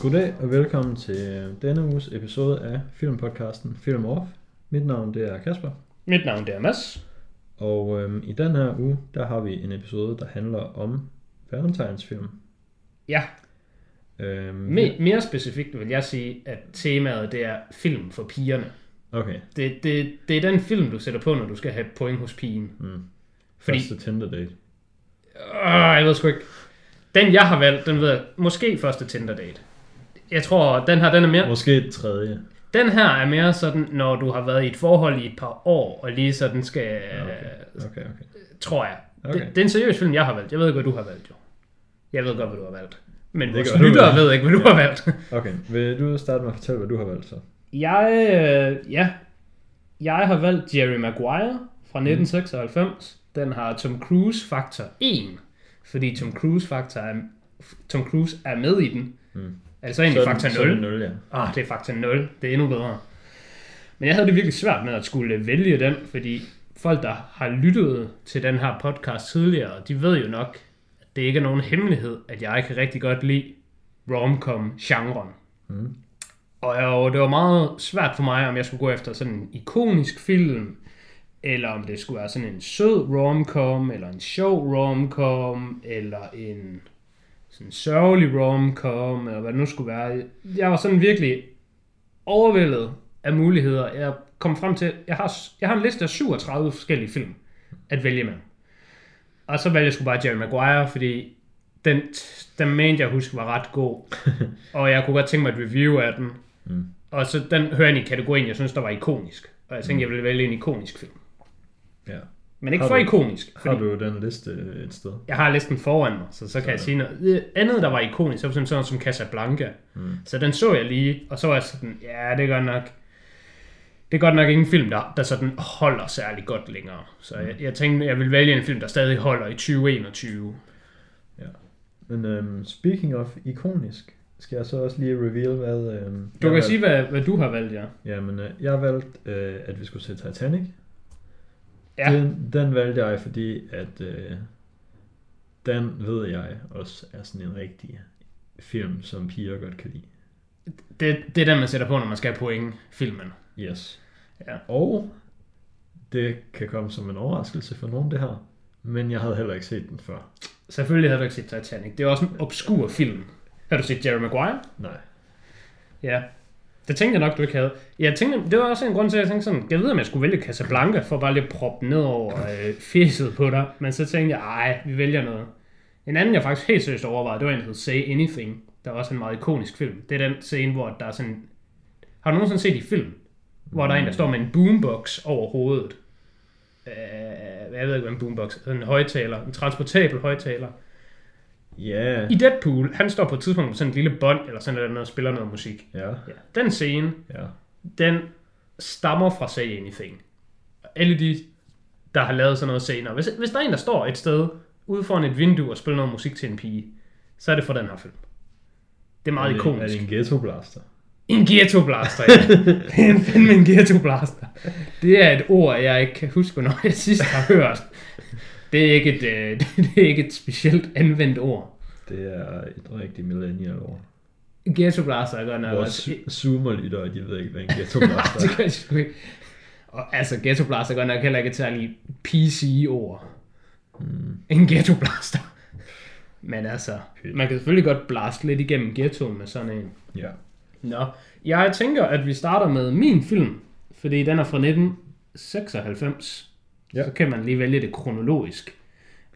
Goddag og velkommen til denne uges episode af filmpodcasten Film Off. Mit navn det er Kasper, Mit navn det er Mads. og øhm, i den her uge, der har vi en episode, der handler om valentinsfilm. Ja, Øhm, me- mere specifikt vil jeg sige, at temaet det er film for pigerne. Okay, Det, det, det er den film, du sætter på, når du skal have point hos pigen. mm. Fordi- første Tinder date. Øh, jeg ved sgu ikke. Den jeg har valgt, den ved jeg, måske første Tinder date. Jeg tror, den her, den er mere, Måske et tredje. den her er mere sådan, når du har været i et forhold i et par år, og lige sådan skal, Ja, okay. Okay, okay. tror jeg. Okay. Det, det, er en seriøs film, jeg har valgt. Jeg ved ikke, hvad du har valgt, jo. Jeg ved godt, hvad du har valgt. Men Det vores lyttere ved ikke, hvad du har valgt. Okay, vil du starte med at fortælle, hvad du har valgt så? Jeg, øh, ja, jeg har valgt Jerry Maguire fra 1996. Den har Tom Cruise faktor 1, fordi Tom Cruise faktor er, Tom Cruise er med i den. Mm. Altså egentlig Så er den- faktor så er den 0. 0, ja. Ah, det er faktor 0. Det er endnu bedre. Men jeg havde det virkelig svært med at skulle vælge den, fordi folk, der har lyttet til den her podcast tidligere, de ved jo nok, at det ikke er nogen hemmelighed, at jeg kan rigtig godt lide rom-com-genren. Mm. Og det var meget svært for mig, om jeg skulle gå efter sådan en ikonisk film, eller om det skulle være sådan en sød romcom, eller en sjov romcom, eller en sådan sørgelig romcom, eller hvad det nu skulle være. Jeg var sådan virkelig overvældet af muligheder. Jeg kom frem til, jeg har, jeg har en liste af 37 forskellige film at vælge med. Og så valgte jeg sgu bare Jerry Maguire, fordi den, den mente jeg huske var ret god. og jeg kunne godt tænke mig et review af den. Mm. Og så den hører ind i kategorien, jeg synes, der var ikonisk. Og jeg tænkte, jeg ville vælge en ikonisk film. Ja. Men ikke Har for du- ikonisk. Har Fordi du den liste et sted? jeg har listen foran mig, så så kan jeg sige noget. Det andet, der var ikonisk, så var sådan som Casablanca. Mm. Så den så jeg lige, og så var jeg sådan, ja, det er godt nok... Det er godt nok ingen film, der, der sådan holder særlig godt længere. Så jeg, jeg tænkte, jeg vil vælge en film, der stadig holder i 2021. Men øhm, speaking of ikonisk, skal jeg så også lige reveal, hvad... Øhm, Du kan sige, hvad, hvad du har valgt, ja. Jamen, øh, jeg valgte, øh, at vi skulle se Titanic. Ja. Den, den valgte jeg, fordi at øh, den ved jeg også er sådan en rigtig film, som piger godt kan lide. Det, det er den, man sætter på, når man skal have point filmen. Yes. Ja. Og det kan komme som en overraskelse for nogen, det her. Men jeg havde heller ikke set den før. Selvfølgelig havde du ikke set Titanic. Det er også en obskur film. Har du set Jerry Maguire? Nej. Ja. Det tænkte jeg nok, du ikke havde. Jeg tænkte, det var også en grund til, at jeg tænkte sådan, jeg ved, om jeg skulle vælge Casablanca, for bare lige at proppe ned over øh, fjeset på dig. Men så tænkte jeg, ej, vi vælger noget. En anden, jeg faktisk helt seriøst overvejede, det var en, der hed Say Anything. Der var også en meget ikonisk film. Det er den scene, hvor der er sådan... Har du nogensinde set i film? Hvor der er en, der står med en boombox over hovedet. Øh, jeg ved ikke, hvad en boombox er. En højtaler. En transportabel højtaler. Ja. I Deadpool, han står på et tidspunkt med sådan en lille bånd, eller sådan noget, og spiller noget musik. Ja. Ja. Den scene, Ja. den stammer fra Say Anything. Alle de, der har lavet sådan noget senere. Hvis, hvis der er en, der står et sted ude foran et vindue og spiller noget musik til en pige, så er det fra den her film. Det er meget er det, ikonisk. Er det en ghetto blaster? En ghetto blaster, ja. det er en fandme en ghetto blaster. Det er et ord, jeg ikke kan huske, hvornår jeg sidst har hørt. Det er ikke et, øh, det er ikke et specielt anvendt ord. Det er et rigtig millennial ord. Ghetto blaster er godt nok Vores zoomerlyttere, de ved ikke, hvad en ghetto blaster det er. kan jeg sgu ikke. Og altså, ghetto blaster er godt nok heller ikke et særligt PC-ord. Mm. En ghetto blaster. Men altså, man kan selvfølgelig godt blaste lidt igennem ghettoen med sådan en. Ja. Nå, jeg tænker, at vi starter med min film, fordi den er fra 1996. Ja. Så kan man lige vælge det kronologisk.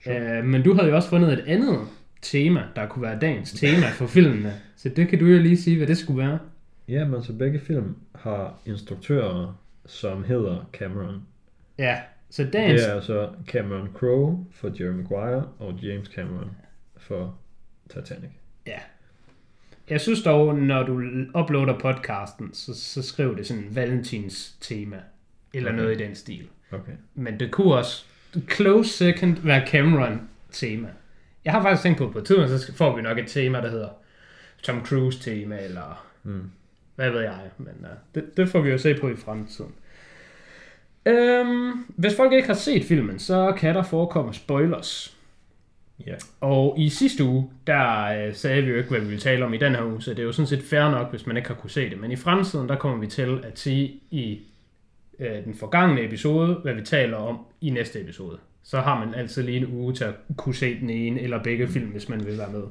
Sure. Uh, men du havde jo også fundet et andet tema, der kunne være dagens tema for filmene. Så det kan du jo lige sige, hvad det skulle være. Ja, men så begge film har instruktører, som hedder Cameron. Ja, så dagens... Det er altså Cameron Crowe for Jerry Maguire og James Cameron for Titanic. Ja. Jeg synes dog, når du uploader podcasten, så, så skriv det sådan valentins tema. Eller okay. noget i den stil. Okay. Men det kunne også close second være Cameron tema. Jeg har faktisk tænkt på, på et tidspunkt, så får vi nok et tema, der hedder Tom Cruise tema, eller Mm. hvad ved jeg. Men uh, det, det får vi jo se på i fremtiden. Øhm, hvis folk ikke har set filmen, så kan der forekomme spoilers. Ja. Og i sidste uge, der øh, sagde vi jo ikke, hvad vi ville tale om i den her uge, så det er jo sådan set fair nok, hvis man ikke har kunne se det. Men i fremtiden, der kommer vi til at sige i øh, den forgangne episode, hvad vi taler om i næste episode. Så har man altid lige en uge til at kunne se den ene eller begge film, hvis man vil være med.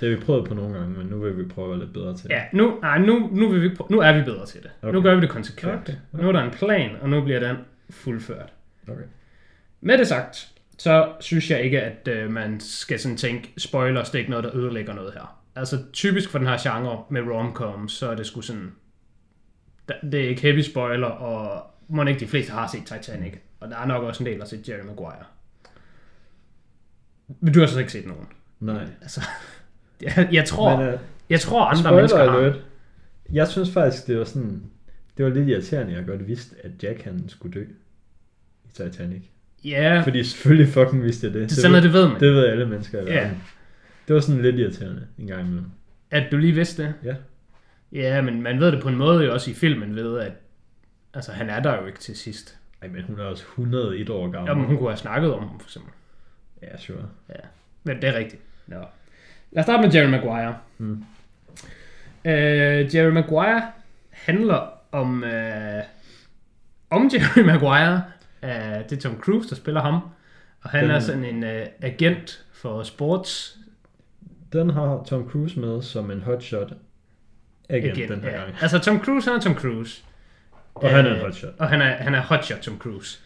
Det har vi prøvet på nogle gange, men nu vil vi prøve at være lidt bedre til det. Ja, nu, nej, nu, nu, vil vi, prø- nu er vi bedre til det. Okay. Nu gør vi det konsekvent. Okay, Okay. Nu er der en plan, og nu bliver den fuldført. Okay. Med det sagt, så synes jeg ikke, at øh, man skal sådan tænke, spoilers, det er ikke noget, der ødelægger noget her. Altså typisk for den her genre med romcom, så er det sgu sådan, det er ikke heavy spoiler, og må ikke de fleste har set Titanic, og der er nok også en del, der har set Jerry Maguire. Men du har så ikke set nogen. Nej. Altså, jeg, jeg tror, Men, uh, jeg tror andre mennesker har. alert. Jeg synes faktisk, det var sådan... Det var lidt irriterende, at jeg godt vidste, at Jack han skulle dø i Titanic. Ja, Fordi selvfølgelig fucking vidste jeg det. det sådan noget, det ved man. det ved alle mennesker i Ja. verden. Det var sådan lidt irriterende en gang imellem. At du lige vidste det. Ja. Ja, men man ved det på en måde jo også i filmen ved, at altså, han er der jo ikke til sidst. Ej, men hun er også 101 år gammel. Jamen, hun kunne have snakket om ham, for eksempel. Ja, sure. Men det er rigtigt. Nå. Lad os starte med Jerry Maguire. Mm. Uh, Jerry Maguire handler om, uh, om Jerry Maguire. Uh, det er Tom Cruise, der spiller ham. Og han Den- er sådan en uh, agent for sports. Den har Tom Cruise med som en hotshot agent, Agent, den her ja. gang. Altså Tom Cruise, han er Tom Cruise. Og han er en Øh, hotshot. Og han er, han er hotshot Tom Cruise.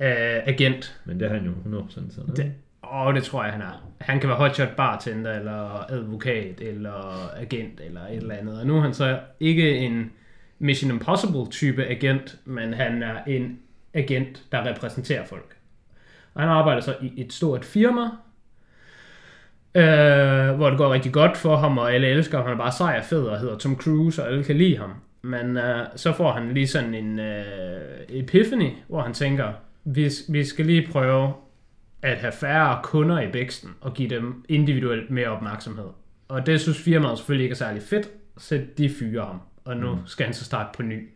Uh, agent. Men det er han jo 100% sådan. Det, åh, det tror jeg, han er. Han kan være hotshot bartender, eller advokat, eller agent, eller et eller andet. Og nu er han så ikke en Mission Impossible type agent, men han er en agent, der repræsenterer folk. Og han arbejder så i et stort firma, øh, hvor det går rigtig godt for ham, og alle elsker ham. Han er bare sej og fed og hedder Tom Cruise, og alle kan lide ham. Men øh, så får han lige sådan en øh, epiphany, hvor han tænker, vi, vi skal lige prøve at have færre kunder i Bæksten og give dem individuelt mere opmærksomhed. Og det synes firmaet selvfølgelig ikke er særlig fedt, så de fyrer ham. Og nu skal han så starte på ny.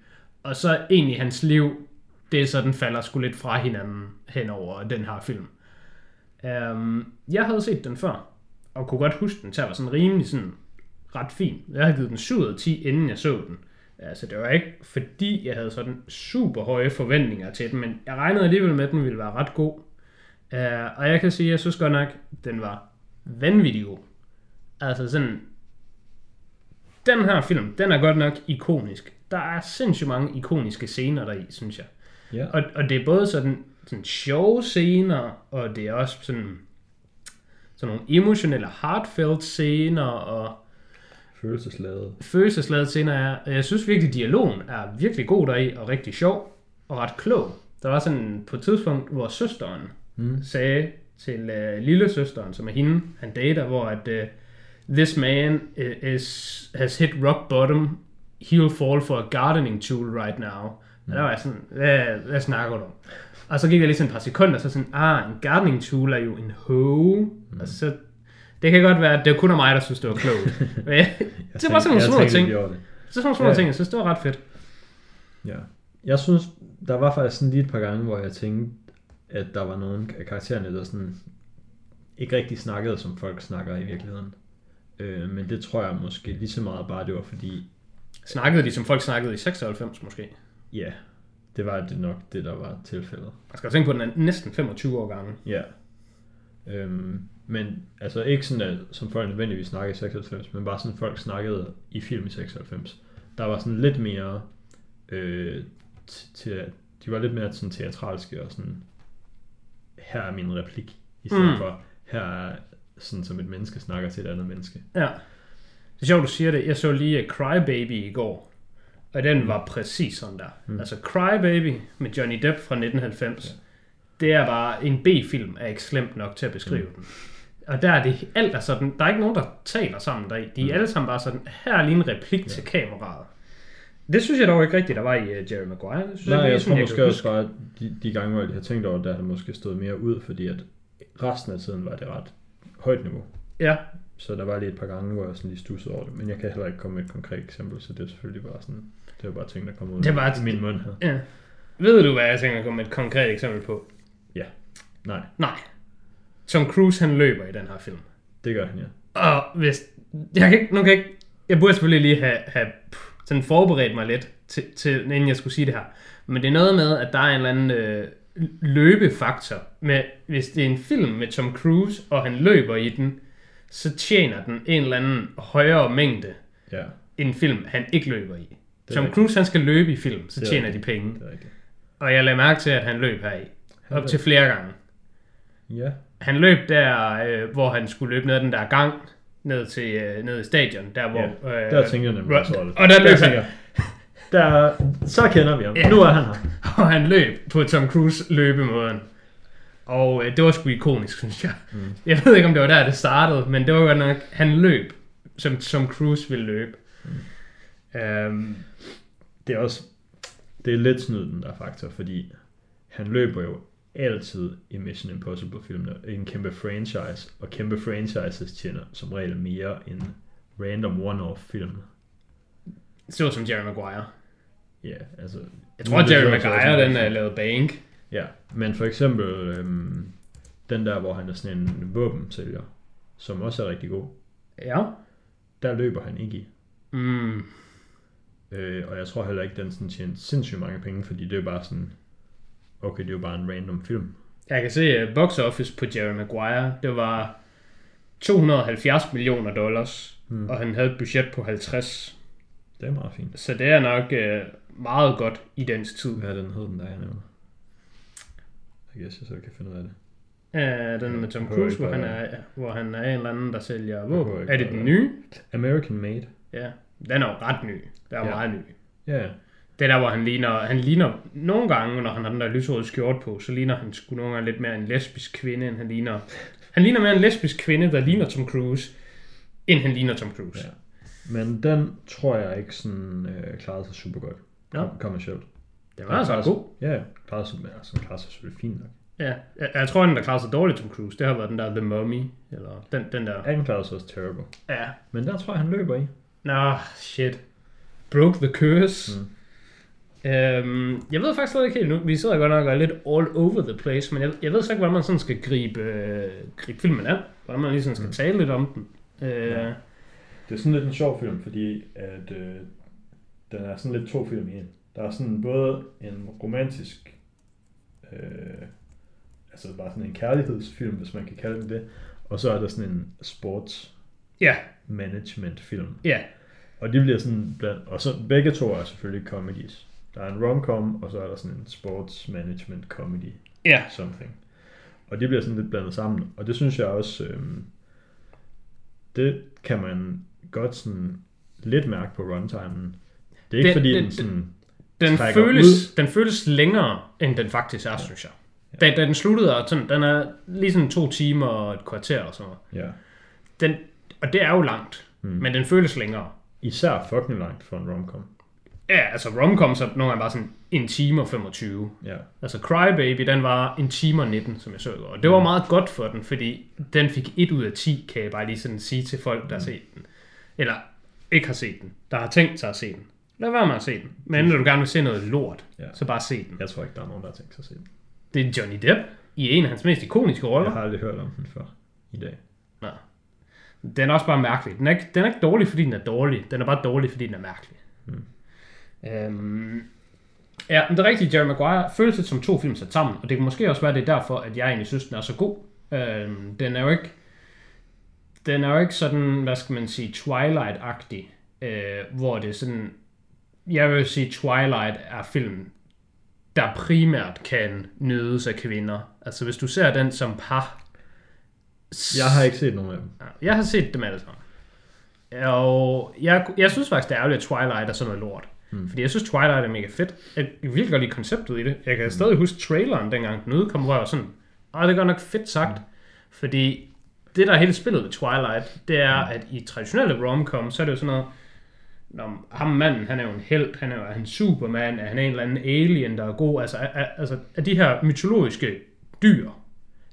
Og så egentlig hans liv, det er sådan falder sgu lidt fra hinanden hen over den her film. Um, jeg havde set den før, og kunne godt huske den til at være sådan rimelig sådan ret fin. Jeg havde givet den 7 ud af 10, inden jeg så den. Altså, det var ikke fordi, jeg havde sådan super høje forventninger til den, men jeg regnede alligevel med, at den ville være ret god. Uh, og jeg kan sige, at jeg synes godt nok, den var vanvittig god. Altså sådan, den her film, den er godt nok ikonisk. Der er sindssygt mange ikoniske scener deri, synes jeg. Ja. Og, og det er både sådan, sådan sjove scener, og det er også sådan, sådan nogle emotionelle, heartfelt scener, og Følelsesladet. følelsesladet scener er. og Jeg synes virkelig, dialogen er virkelig god deri, og rigtig sjov, og ret klog. Der var sådan på et tidspunkt, hvor søsteren Mm. sagde til uh, lille søsteren, som er hende, han dater, hvor at uh, this man is, has hit rock bottom, he'll fall for a gardening tool right now. Og der var jeg sådan, hvad, hvad snakker du om? Og så gik der lige sådan et par sekunder, så sådan, ah, en gardening tool er jo en hoe. Mm. Og så, det kan godt være, at det kun er mig, der synes, det var klogt. Men det var sådan nogle små ting. Det. Er sådan nogle små Ja. ting, jeg synes, det var ret fedt. Ja. Jeg synes, der var faktisk sådan lige et par gange, hvor jeg tænkte, at der var nogle af karaktererne, der sådan ikke rigtig snakkede, som folk snakker i virkeligheden. Øh, men det tror jeg måske lige så meget bare, det var fordi, Snakkede de, som folk snakkede i 96 måske? ja, det var det nok det, der var tilfældet. Jeg skal tænke på, at den er næsten 25 år gammel. Ja. Øhm, men altså ikke sådan, at, som folk nødvendigvis snakker i 96, men bare sådan, folk snakkede i film i 96. Der var sådan lidt mere, øh, til, de var lidt mere sådan teatralske og sådan, her er min replik, i stedet Mm. mm. for, her er sådan som et menneske snakker til et andet menneske. Ja. Det er sjovt, du siger det. Jeg så lige Cry Baby i går. Og den var præcis sådan der. Mm. Altså Cry Baby med Johnny Depp fra 1990. Ja. Det er bare en B-film, er ikke slemt nok til at beskrive mm. den. Og der er det alt er sådan, der er ikke nogen, der taler sammen deri. De er mm. alle sammen bare sådan, her er lige en replik ja. til kameraet. Det synes jeg dog ikke rigtigt, der var i uh, Jerry Maguire. Det synes Nej, ikke, jeg tror måske kan også bare, at de, de gange, hvor jeg har tænkt over det, der har det måske stået mere ud, fordi at resten af tiden var det ret højt niveau. Ja, Så der var lige et par gange, hvor jeg sådan lige stussede over det. Men jeg kan heller ikke komme med et konkret eksempel, så det er selvfølgelig bare sådan... Det er bare ting, der kommer ud Det bare- af min mund her. ja. Ved du, hvad jeg tænker at komme med et konkret eksempel på? Nej. Nej. Tom Cruise han løber i den her film. Det gør han, ja. Og hvis... Jeg kan ikke, nu kan jeg ikke... Jeg burde selvfølgelig lige have, have sådan forberedt mig lidt, til, til, inden jeg skulle sige det her. Men det er noget med, at der er en eller anden øh, løbefaktor. Med, hvis det er en film med Tom Cruise, og han løber i den, så tjener den en eller anden højere mængde, Ja, end en film, han ikke løber i. er Tom. Cruise, han skal løbe i film, så Det er tjener de penge. det er rigtigt. Og jeg lagde mærke til, at han løb her i. Op til flere gange. Ja, Han løb der, øh, hvor han skulle løbe ned ad den der gang, ned til øh, ned i stadion, der hvor... ja. øh, Der tænker jeg nemlig også det. Og der løb han, der, så kender vi ham. Ja. Nu er han her. og han løb på Tom Cruise løbemåden. Og øh, det var sgu ikonisk, synes jeg. Mm. Jeg ved ikke, om det var der, det startede, men det var godt nok, han løb, som Tom Cruise ville løbe. Mm. Øhm, Det er også, det er lidt snyd den der faktor, fordi han løber jo altid i Mission Impossible filmene en kæmpe franchise, og kæmpe franchises tjener som regel mere end random one-off film. så som Jerry Maguire. Ja, altså... Jeg tror, er at Jerry Maguire, en den er film. lavet bank. Ja, men for eksempel øhm, den der, hvor han er sådan en våbensælger, som også er rigtig god, Ja. der løber han ikke i. Mm. Øh, og jeg tror heller ikke, den sådan tjener sindssygt mange penge, fordi det er bare sådan, okay, det er jo bare en random film. Jeg kan se uh, box office på Jerry Maguire. Det var 270 millioner dollars, Hmm. mm. og han havde et budget på 50. Det er meget fint. Så det er nok uh, meget godt i dens tid. Hvad den hed, den der, jeg nævner? Jeg guess, jeg så kan finde ud af det. Uh, den med Tom Cruise, hvor han, er, hvor han er en eller anden, der sælger våben. Er det den nye? American Made. Ja. Den er jo ret ny. Den er Ja. meget ny. Ja, ja. Det er der, hvor han ligner, han ligner nogle gange, når han har den der lyserøde skjort på, så ligner han sgu nogle gange lidt mere en lesbisk kvinde, end han ligner. Han ligner mere en lesbisk kvinde, der ligner Tom Cruise, end han ligner Tom Cruise. Ja. Men den tror jeg ikke sådan øh, klarede sig super godt. Nå. Kom- Kommercielt. Det var altså god. Ja, ja. Klarede sig, altså, klarede sig selvfølgelig fint nok. Ja, jeg, jeg tror, den der klarer sig dårligt, Tom Cruise, det har været den der The Mummy, eller den, den der. Ja, den klarede sig også terrible. Ja. Men der tror jeg, han løber i. Nå, shit. Broke the curse. Mm. Øhm, jeg ved faktisk slet ikke helt nu. Vi sidder godt nok og er lidt all over the place, men jeg, jeg ved så ikke, hvordan man sådan skal gribe, øh, gribe filmen an. Hvordan man lige sådan skal Mm. tale lidt om den. Øh, Ja. Det er sådan lidt en sjov film, fordi at, øh, den er sådan lidt to film i en. Der er sådan både en romantisk, øh, altså bare sådan en kærlighedsfilm, hvis man kan kalde den det, og så er der sådan en sports ja, management film. ja, Og de bliver sådan blandt, og så begge to er selvfølgelig comedies. Der er en romcom, og så er der sådan en sports management comedy ja. something. Og de bliver sådan lidt blandet sammen, og det synes jeg også, øhm, det kan man godt sådan lidt mærke på runtimen. Det er ikke Den- fordi, den- den sådan, Den føles, ud. den føles længere, end den faktisk er, synes jeg. Da, da den sluttede, og sådan, den er lige sådan to timer og et kvarter og sådan noget. ja, Den, og det er jo langt, mm. men den føles længere. især fucking langt for en romcom. Ja, altså romcoms er nogle gange bare sådan en time og 25. Ja, Altså Crybaby, den var en time og 19, som jeg så i går. Og det var meget godt for den, fordi den fik 1 ud af 10, kan jeg bare lige sådan sige til folk, der har set den. Eller ikke har set den, der har tænkt sig at se den. Lad være med at se den. Men når du gerne vil se noget lort, Ja. så bare se den. jeg tror ikke, der er nogen, der har tænkt sig at se den. Det er Johnny Depp i en af hans mest ikoniske roller. Jeg har aldrig hørt om den før i dag. Nå. Den er også bare mærkelig. Den er, ikke, den er ikke dårlig, fordi den er dårlig. Den er bare dårlig, fordi den er mærkelig. Øhm, ja, men det er rigtigt, Jerry Maguire føles lidt som to film sat sammen, og det kan måske også være, det er derfor, at jeg egentlig synes, den er så god. Øhm, den er jo ikke den er jo ikke sådan, hvad skal man sige, Twilight-agtig, øh, hvor det er sådan, jeg vil sige, Twilight er film, der primært kan nydes af kvinder. Altså hvis du ser den som par, Jeg har ikke set nogen af dem. Jeg har set dem alle sammen. Og jeg, jeg synes faktisk, det er ærgerligt, at Twilight er sådan noget lort. Mm. Fordi jeg synes, Twilight er mega fedt. Jeg kan virkelig godt lide konceptet i det. Jeg kan mm. stadig huske traileren, dengang den udkom, hvor jeg var sådan, åh, det er godt nok fedt sagt. Mm. Fordi det, der er hele spillet ved Twilight, det er, mm. at i traditionelle rom så er det jo sådan noget, Nå, ham manden, han er jo en held, han er jo han Superman, er han en eller anden alien, der er god, altså, er, altså er de her mytologiske dyr,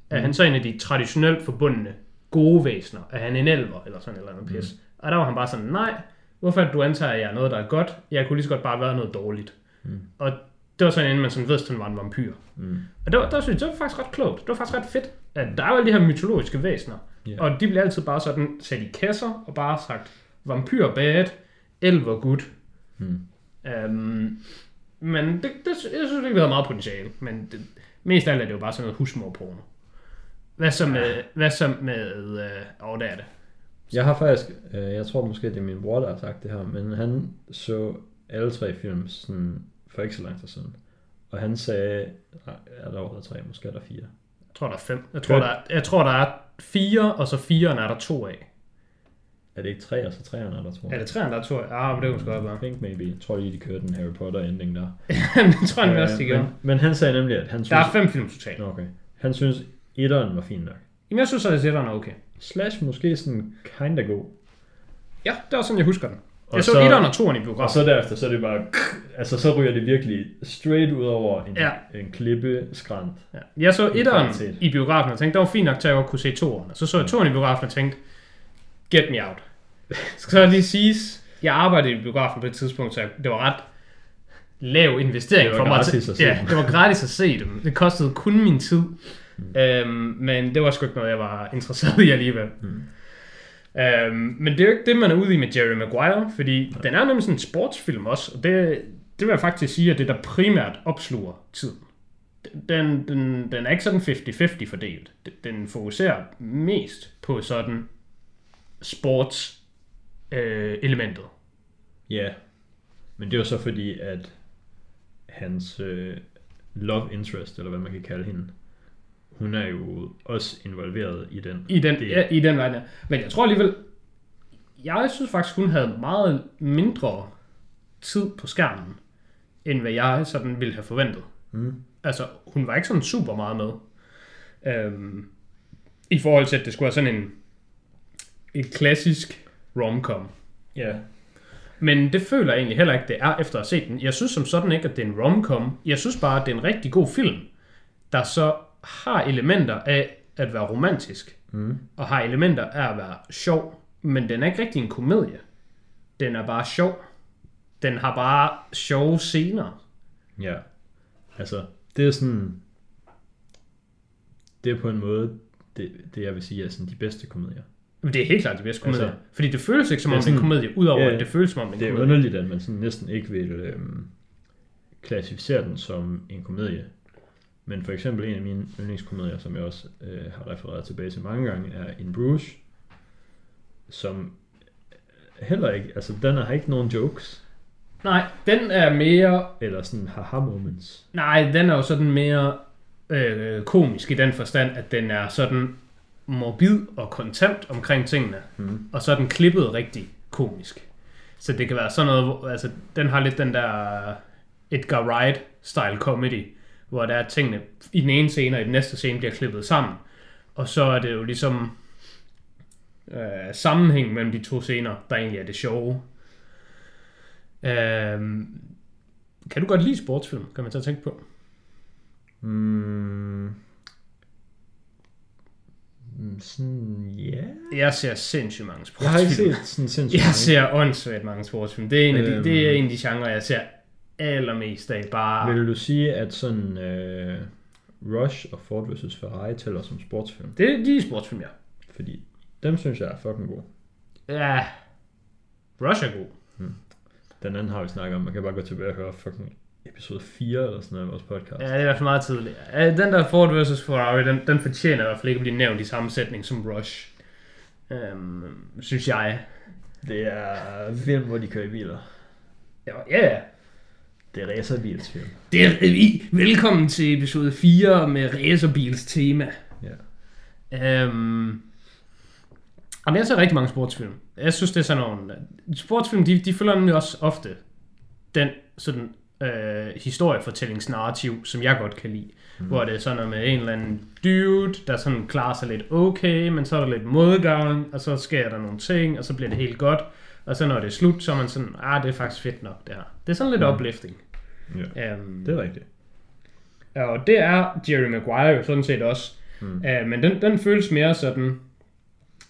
er han så en af de traditionelt forbundne gode væsener? Er han en elver, eller sådan et eller andet pis? Mm. Og der var han bare sådan, nej, hvorfor det, du antager, at jeg er noget, der er godt? Jeg kunne lige så godt bare være noget dårligt. Mm. Og det var sådan, inden man sådan vidste, at han var en vampyr. Mm. Og det var, der synes jeg, det var faktisk ret klogt. Det var faktisk ret fedt. At der er jo alle de her mytologiske væsener, Ja. og de bliver altid bare sådan sat i kasser og bare sagt, vampyr bad, elver good. Hmm. Um, men det, det, jeg synes ikke, det har meget potentiale, men det, mest af alt er det jo bare sådan noget husmorporno. Hvad så med, hvad så med, øh, åh, det er det. Jeg har faktisk, øh, jeg tror måske, det er min bror, der har sagt det her, men han så alle tre film sådan, for ikke så lang tid siden. Og han sagde, nej, er der overhovedet tre, måske er der fire. Jeg tror, der er fem. Jeg tror, der er, jeg tror, der er fire, og så fireren er der to af. Er det ikke tre, og så treerne er der to? Er det treeren, der er to? Ah, men det kunne sgu godt være. I think maybe. Jeg tror lige, de kørte den Harry Potter ending der. det tror jeg også, de Øh, gjorde. men, men han sagde nemlig, at han synes... Der er fem film totalt. Okay. Han synes, etteren var fin nok. Jamen, jeg synes, at etteren er okay. Slash måske sådan kinda god. Ja, det er også sådan, jeg husker den. Og Jeg så, så- etteren og toeren i Og biografen. så derefter, så er det bare... Altså, så ryger det virkelig straight ud over en, Ja. en klippe skrant. Ja. Jeg så I etteren kvalitet. i biografen og tænkte, det var fint nok til at jeg kunne se toeren. Og så så jeg toeren i biografen og tænkte, get me out. Så skal jeg lige siges, jeg arbejdede i biografen på et tidspunkt, så det var ret lav investering Det var for mig. at se ja, det var gratis at se dem. Det kostede kun min tid. Mm. Øhm, men det var sgu ikke noget, jeg var interesseret i alligevel. Mm. Øhm, men det er jo ikke det, man er ude i med Jerry Maguire, fordi ja. den er nemlig sådan en sportsfilm også, og det, det vil jeg faktisk sige, at det der primært opsluger tiden. Den, den, den er ikke sådan 50-50 fordelt. Den fokuserer mest på sådan sports øh, elementet. Ja. Men det var så fordi, at hans øh, love interest, eller hvad man kan kalde hende, hun er jo også involveret i den. I den, Det- ja, i den vej. Men jeg tror alligevel, jeg synes faktisk, hun havde meget mindre tid på skærmen, end hvad jeg sådan ville have forventet. Mm. Altså, hun var ikke sådan super meget med. Øhm, I forhold til, at det skulle være sådan en et klassisk romcom. Ja. Men det føler jeg egentlig heller ikke, det er efter at have set den. Jeg synes som sådan ikke, at det er en romcom. Jeg synes bare, at det er en rigtig god film, der så har elementer af at være romantisk, Mm. og har elementer af at være sjov, men den er ikke rigtig en komedie. Den er bare sjov. Den har bare sjove scener. Ja. Altså, det er sådan... Det er på en måde, det, det jeg vil sige er sådan de bedste komedier. Men det er helt klart de bedste komedier. Altså, fordi det føles ikke som om det er en komedie, udover Ja, at det føles som om det er Det en er komedie. underligt, at man sådan næsten ikke vil øhm, klassificere den som en komedie. Men for eksempel en af mine yndlingskomedier, som jeg også øh, har refereret tilbage til mange gange, er In Bruges, som heller ikke, altså den har ikke nogen jokes, Nej, den er mere... eller sådan haha moments. Nej, den er jo sådan mere øh, komisk i den forstand, at den er sådan morbid og kontant omkring tingene. Mm. Og så er den klippet rigtig komisk. Så det kan være sådan noget, hvor, altså den har lidt den der Edgar Wright-style comedy, hvor der er tingene i den ene scene og i den næste scene bliver klippet sammen. Og så er det jo ligesom øh, sammenhæng mellem de to scener, der egentlig er det sjove. Øh, kan du godt lide sportsfilm, kan man så tænke på? Mm. Mm, Sådan, ja. Jeg ser sindssygt mange Jeg har ikke sportsfilm. set sådan sindssygt Jeg mange. ser åndssvagt mange sportsfilm. Det er en af de, Øhm. det er en af de genrer, jeg ser allermest af. Bare... Vil du sige, at sådan øh, Rush og Ford vs. Ferrari tæller som sportsfilm? Det er de er sportsfilm, ja. Fordi dem synes jeg er fucking gode. Ja. Rush er god. Den anden har vi snakket om. Man kan bare gå tilbage og høre fucking episode 4 eller sådan noget af vores podcast. Ja, det er i hvert fald meget tidligt. Den der Ford vs. Ferrari, den, den fortjener i hvert fald ikke at blive nævnt i samme sætning som Rush. Øhm, synes jeg. Det er film, hvor de kører i biler. Ja, ja. Det er racerbilsfilm. Det er, vi, velkommen til episode 4 med racerbils tema. Ja. Øhm, jamen, jeg ser rigtig mange sportsfilm. Jeg synes, det er sådan nogle... Sportsfilm, de, de følger nemlig også ofte den sådan øh, historiefortællingsnarrativ, som jeg godt kan lide. Mm. Hvor det er sådan noget med en eller anden dude, der sådan klarer sig lidt okay, men så er der lidt modgang, og så sker der nogle ting, og så bliver det helt godt. Og så når det er slut, så er man sådan, ah, det er faktisk fedt nok, det her. Det er sådan lidt Mm. uplifting. Ja. Um, Det er rigtigt. Og det er Jerry Maguire jo sådan set også. Mm. Uh, men den, den føles mere sådan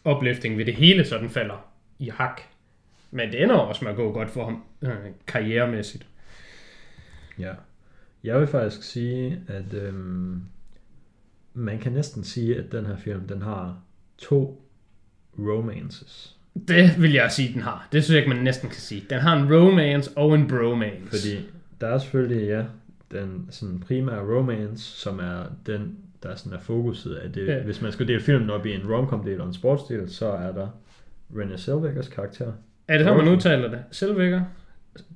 uplifting ved det hele sådan falder i hak. Men det ender også med at gå godt for ham øh, karrieremæssigt. Ja. Jeg vil faktisk sige, at øhm, man kan næsten sige, at den her film, den har to romances. Det vil jeg sige, den har. Det synes jeg ikke, man næsten kan sige. Den har en romance og en bromance. Fordi der er selvfølgelig, ja, den sådan primære romance, som er den, der sådan er fokuset af det. Ja. Hvis man skal dele filmen op i en romcom-del og en sportsdel, så er der Renée Zellwegers karakter. Er det så, man udtaler det? Selvvækker?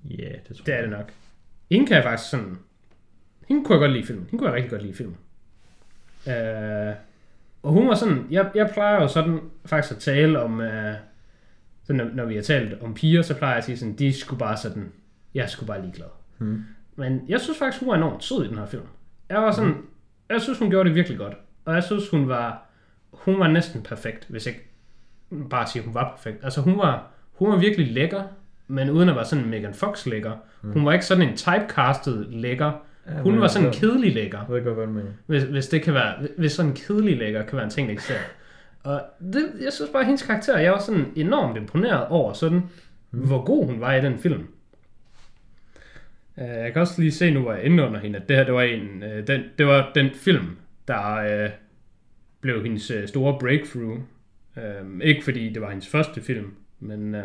Ja, yeah, det tror Det er jeg. det nok. Hende kan jeg faktisk sådan... Hende kunne jeg godt lide filmen. Hende kunne jeg rigtig godt lide filmen. Øh, og hun var sådan... Jeg, jeg plejer jo sådan faktisk at tale om... Øh, så når, når vi har talt om piger, så plejer jeg at sige sådan, de skulle bare sådan... Jeg sgu bare ligeglad. Hmm. Men jeg synes faktisk, hun var enormt sød i den her film. Jeg var sådan... Jeg synes, hun gjorde det virkelig godt. Og jeg synes, hun var... Hun var næsten perfekt, hvis ikke bare sige, at hun var perfekt. Altså, hun var, hun var virkelig lækker, men uden at være sådan Megan Fox lækker. Hun var ikke sådan en typecastet lækker. Ja, Hun var sådan jeg- kedelig lækker. Jeg ved godt, hvad du mener. Hvis, hvis det kan være, hvis sådan en kedelig lækker kan være en ting, der ser. Og det, jeg synes bare, at hendes karakter, jeg var sådan enormt imponeret over sådan, mm. hvor god hun var i den film. Uh, jeg kan også lige se nu, hvor jeg inde under hende, at det her, det var, en, uh, den, det var den film, der uh, blev hendes uh, store breakthrough. Uh, ikke fordi det var hendes første film, men uh,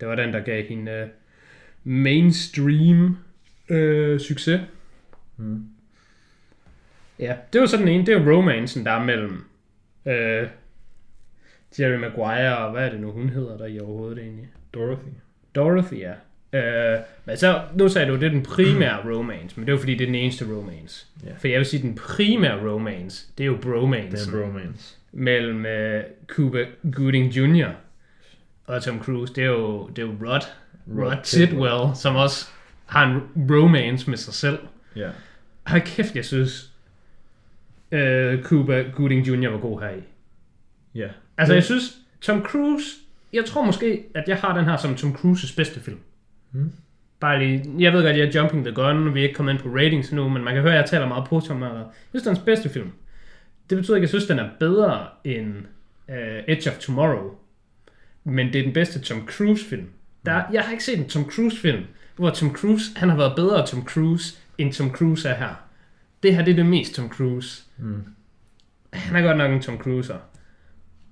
det var den, der gav hende uh, mainstream uh, succes. Mm. Ja, det var sådan en, det er romancen, der er mellem øh, Jerry Maguire og hvad er det nu, hun hedder der i overhovedet egentlig? Dorothy. Dorothy, ja. Øh, men så, nu sagde du, det er den primære romance, men det er jo fordi, det er den eneste romance. Ja. For jeg vil sige, den primære romance, det er jo Det bromance er en bromance. mellem øh, Cuba Gooding Jr. og Tom Cruise. Det er jo, det er jo Rod, Rod, Rod Tidwell, som også har en romance med sig selv. Ja. Hold kæft, jeg synes, øh, Cuba Gooding Jr. var god her i. Ja. Altså, jeg synes, Tom Cruise, jeg tror måske, at jeg har den her som Tom Cruises bedste film. Mm. Bare lige, jeg ved godt, jeg er jumping the gun, vi er ikke kommet ind på ratings nu, men man kan høre, at jeg taler meget positivt om. Jeg synes, det er hans bedste film. Det betyder ikke, at jeg synes, den er bedre end uh, Edge of Tomorrow. Men det er den bedste Tom Cruise-film. Der, jeg har ikke set en Tom Cruise-film, hvor Tom Cruise, han har været bedre Tom Cruise, end Tom Cruise er her. Det her, det er det mest Tom Cruise. Mm. Han er godt nok en Tom Cruiser.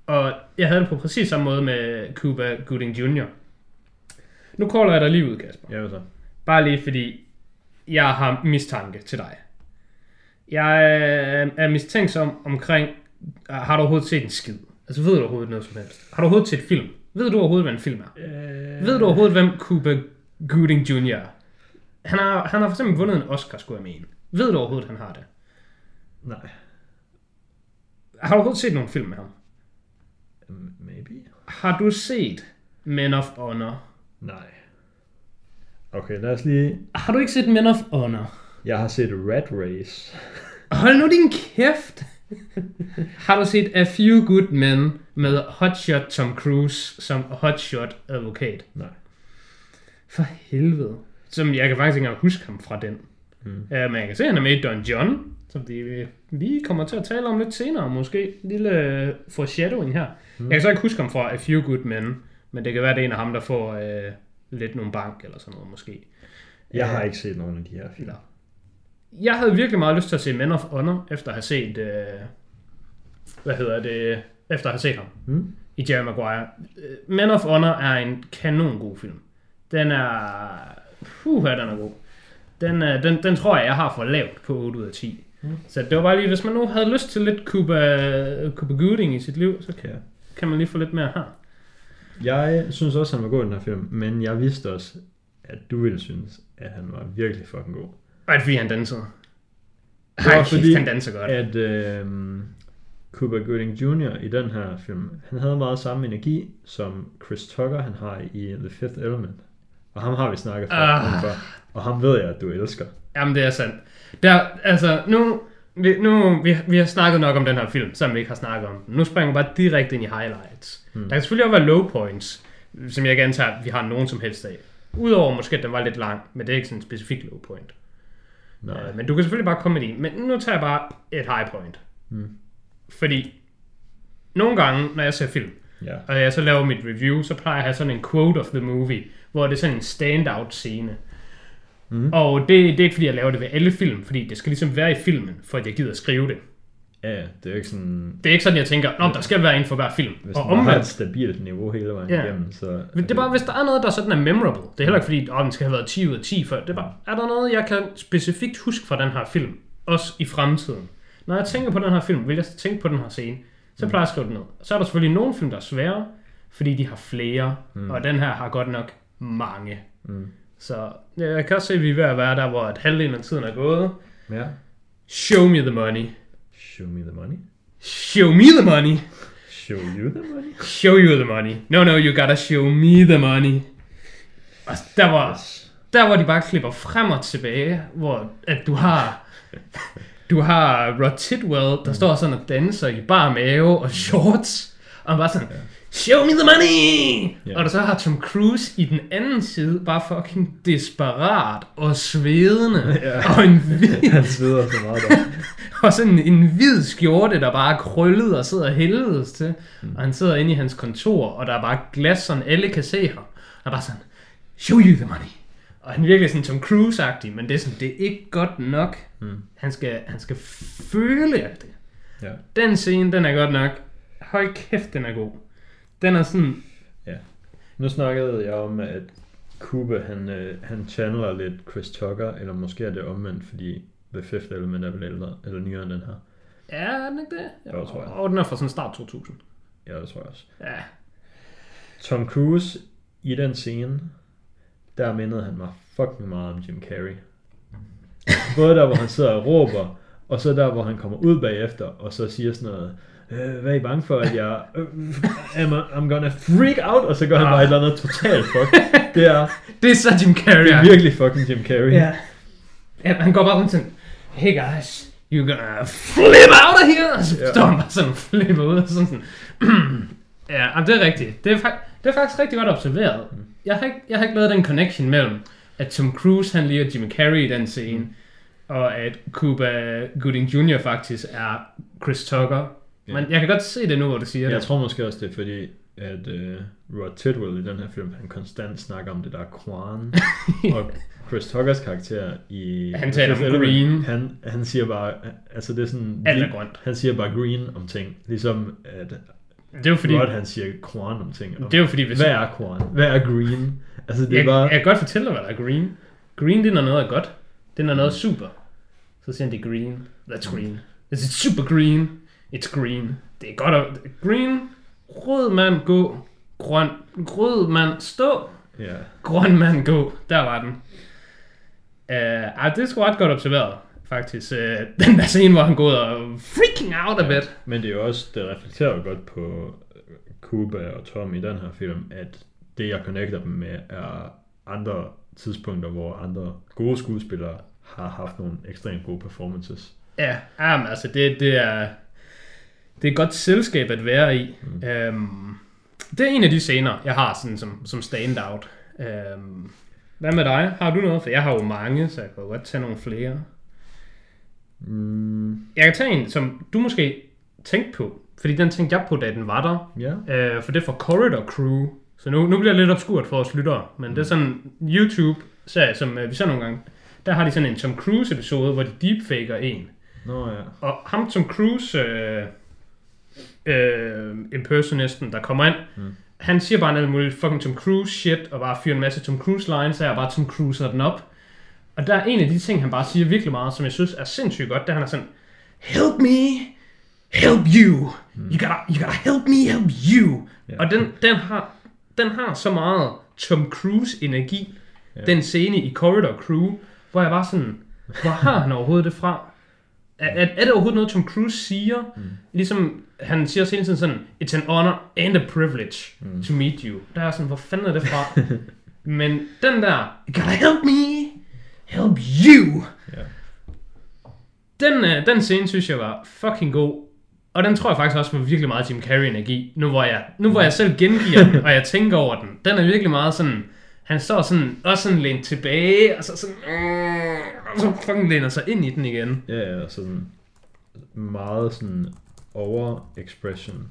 Og jeg havde det på præcis samme måde med Cuba Gooding Jr. Nu kolder jeg dig lige ud, Kasper. Ja, så? Bare lige fordi, jeg har mistanke til dig. Jeg er- mistænksom omkring, har du overhovedet set en skid? Altså ved du overhovedet noget som helst? Har du overhovedet set film? Ved du overhovedet, hvad en film er? Øh... Ved du overhovedet, hvem Cuba Gooding Jr. er? Han har, han har for eksempel vundet en Oscar, skulle jeg mene. Ved du overhovedet, han har det? Nej. Har du overhovedet set nogle film med ham? Um, maybe. Har du set Men of Honor? Nej. Okay, lad os lige... Har du ikke set Men of Honor? Jeg har set Rat Race. Hold nu din kæft! har du set A Few Good Men med Hotshot Tom Cruise som Hotshot advokat? Nej. For helvede. Som jeg kan faktisk ikke engang huske ham fra den. Mm. Uh, men jeg kan se, at han er med i Don John, som de lige kommer til at tale om lidt senere, måske. En lille øh, foreshadowing her. Mm. Jeg kan så ikke huske ham fra A Few Good Men, men det kan være, det er en af ham, der får uh, lidt nogle bank eller sådan noget måske. Jeg har Øh, ikke set nogen af de her film. Jeg havde virkelig meget lyst til at se Men of Honor, efter at have set, øh, hvad hedder det, efter at have set ham Mm? i Jerry Maguire. Øh, Men of Honor er en kanon god film. Den er, puha, den er god. Den, øh, den, den tror jeg, jeg har for lavt på 8 ud af 10. Mm. Så det var bare lige, hvis man nu havde lyst til lidt Cuba, Cuba Gooding i sit liv, så kan, kan man lige få lidt mere her. Jeg synes også, han var god i den her film, men jeg vidste også, at du ville synes, at han var virkelig fucking god. Og det fordi, han dansede? Det var fordi, han danser godt. At øh, Cuba Gooding Jr. i den her film, han havde meget samme energi, som Chris Tucker han har i The Fifth Element. Og ham har vi snakket for, før. Og ham ved jeg, at du elsker. Jamen, det er sandt. Der, altså, nu, vi, nu vi, vi har snakket nok om den her film, selvom vi ikke har snakket om. Nu springer vi bare direkte ind i highlights. Hmm. Der kan selvfølgelig også være low points, som jeg antager, at vi har nogen som helst af. Udover måske, at den var lidt lang, men det er ikke sådan en specifik low point. Nej. Uh, men du kan selvfølgelig bare komme med din. Men nu tager jeg bare et high point. Hmm. Fordi nogle gange, når jeg ser film, Ja. og jeg så laver mit review, så plejer jeg at have sådan en quote of the movie, hvor det er sådan en standout scene. Mm. Og det, det er ikke fordi, jeg laver det ved alle film, fordi det skal ligesom være i filmen, for at jeg gider at skrive det. Ja, det er jo ikke sådan... Det er ikke sådan, jeg tænker, Nå, der skal være en for hver film. Hvis og man har et omvendt, stabilt niveau hele vejen Ja. igennem, så... det er bare, hvis der er noget, der sådan er memorable. Det er heller ikke fordi, åh, den skal have været 10 ud af 10 før. Det er bare, er der noget, jeg kan specifikt huske fra den her film? Også i fremtiden. Når jeg tænker på den her film, vil jeg tænke på den her scene. Så plejer jeg at skrive det ned. Så er der selvfølgelig nogle film, der er svære, fordi de har flere. Mm. Og den her har godt nok mange. Mm. Så ja, jeg kan også se, at vi er ved at være der, hvor at halvdelen af tiden er gået. Ja. Show me the money. Show me the money. Show me the money. Show you the money. Show you the money. No, no, you gotta show me the money. Og der var, der hvor de bare klipper frem og tilbage, hvor at du har, du har Rod Tidwell, der står sådan og danser i bar mave og shorts, og han bare sådan, show me the money! Ja. Og du så har Tom Cruise i den anden side, bare fucking desperat og svedende, Ja. og en hvid, Han sveder så meget der. og sådan en hvid skjorte, der bare er krøllet og sidder helvedes til. Mm. Og han sidder inde i hans kontor, og der er bare glas, sådan alle kan se ham. Og bare sådan, show you the money. Og han er virkelig sådan Tom Cruise-agtig, men det er, sådan, det er ikke godt nok. Mm. Han, skal, han skal føle alt det. Ja. Den scene, den er godt nok. Hold kæft, den er god. Den er sådan, Nu snakkede jeg om, at Kuba, han, øh, han channeler lidt Chris Tucker, eller måske er det omvendt, fordi The Fifth Element er vel ældre, eller nyere end den her. ja, er den ikke det? Jo, tror jeg. Og den er fra sådan start 2000. Ja, det tror jeg også. Ja, Tom Cruise, i den scene, der mindede han mig fucking meget om Jim Carrey. Både der, hvor han sidder og råber, og så der, hvor han kommer ud bagefter, og så siger sådan noget, øh, hvad er I bange for, at jeg, øh, I'm, I'm gonna freak out, og så gør han bare et eller andet totalt fuck. Det er, det er så Jim Carrey. det er virkelig fucking Jim Carrey. Ja. ja han går bare rundt sådan, hey guys, you're gonna flip out of here! Og så Ja. står han bare sådan og flipper ud. Og sådan sådan. ja, jamen, det er rigtigt. Det er, fak- det er faktisk rigtig godt observeret. Jeg har, ikke, jeg har ikke lavet den connection mellem, at Tom Cruise han lige er Jim Carrey i den scene, og at Cuba Gooding Jr. faktisk er Chris Tucker. Ja. Men jeg kan godt se det nu, hvor du siger Jeg det. tror måske også, det er fordi, at uh, Rod Tidwell i den her film, han konstant snakker om det der Quan, og Chris Tuckers karakter i... Han taler om green. Han, han siger bare, altså det er sådan... Alt er grønt. Han siger bare green om ting, ligesom at Det er jo fordi, Rod han siger Quan om ting. det er jo fordi hvis, Hvad er Quan? Hvad er green? Altså det er jeg, bare... jeg kan godt fortælle dig, hvad der er green. Green, det er når noget er godt. Det er når noget er super. Så siger han, det er green. That's green. Is it super green? It's green. Det er godt at... Green. Rød mand gå. Grøn. Rød mand stå. Ja. Grøn mand gå. Der var den. Uh, ej, det er sgu ret godt observeret, faktisk. Uh, den der scene, hvor han går ud og freaking out a bit. Men det er jo også, det reflekterer jo godt på øh, Cuba og Tom i den her film, at det jeg connecter dem med er andre tidspunkter, hvor andre gode skuespillere har haft nogle ekstremt gode performances. Ja, jamen, altså det, det er det er et godt selskab at være i. Mm. Øhm, det er en af de scener, jeg har sådan som, som standout. Øhm, hvad med dig? Har du noget? For jeg har jo mange, så jeg kan godt tage nogle flere. Mm, Jeg kan tage en, som du måske tænkte på, fordi den tænkte jeg på, da den var der. ja. Øh, for det er fra Corridor Crew. Så nu, nu bliver det lidt obskurt for os lyttere, men det er sådan en YouTube-serie, som øh, vi ser nogle gange. Der har de sådan en Tom Cruise-episode, hvor de deepfaker en. Nå ja. Og ham Tom Cruise øh, øh, impersonisten, der kommer ind, mm. han siger bare noget muligt fucking Tom Cruise shit, og bare fyrer en masse Tom Cruise lines af, og bare Tom Cruiser den op. Og der er en af de ting, han bare siger virkelig meget, som jeg synes er sindssygt godt, det er, han er sådan, Help me, help you. Mm. You, gotta, you gotta help me, help you. Ja. Og den, den, har, den har så meget Tom Cruise-energi, Ja. den scene i Corridor Crew, hvor jeg bare sådan, hvor har han overhovedet det fra? Er, er, det overhovedet noget, Tom Cruise siger? Mm. Ligesom han siger også hele tiden sådan, it's an honor and a privilege mm. to meet you. Der er sådan, hvor fanden er det fra? Men den der, you gotta help me, help you. Ja. Den, øh, den scene synes jeg var fucking god. Og den tror jeg faktisk også var virkelig meget Jim Carrey-energi. Nu hvor jeg, nu hvor jeg selv gengiver den, og jeg tænker over den. Den er virkelig meget sådan... Han står sådan, også sådan lænt tilbage, og så sådan... Øh, og så fucking læner sig ind i den igen. Ja, ja, sådan meget sådan over-expression.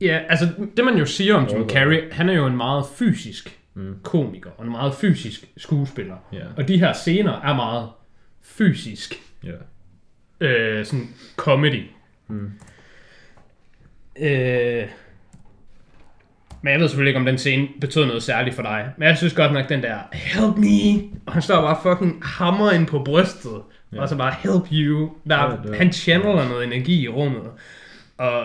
Ja, altså det man jo siger om Jim. Carrey, han er jo en meget fysisk Mm. komiker, og en meget fysisk skuespiller. Ja. Og de her scener er meget fysisk Ja. øh, sådan comedy. Mm. Øh, men jeg ved selvfølgelig ikke, om den scene betød noget særligt for dig. Men jeg synes godt nok, den der, help me! Og han står bare fucking hammer ind på brystet. Ja. Og så bare, help you! Der, Ja, ja, det han channeler noget energi i rummet. Og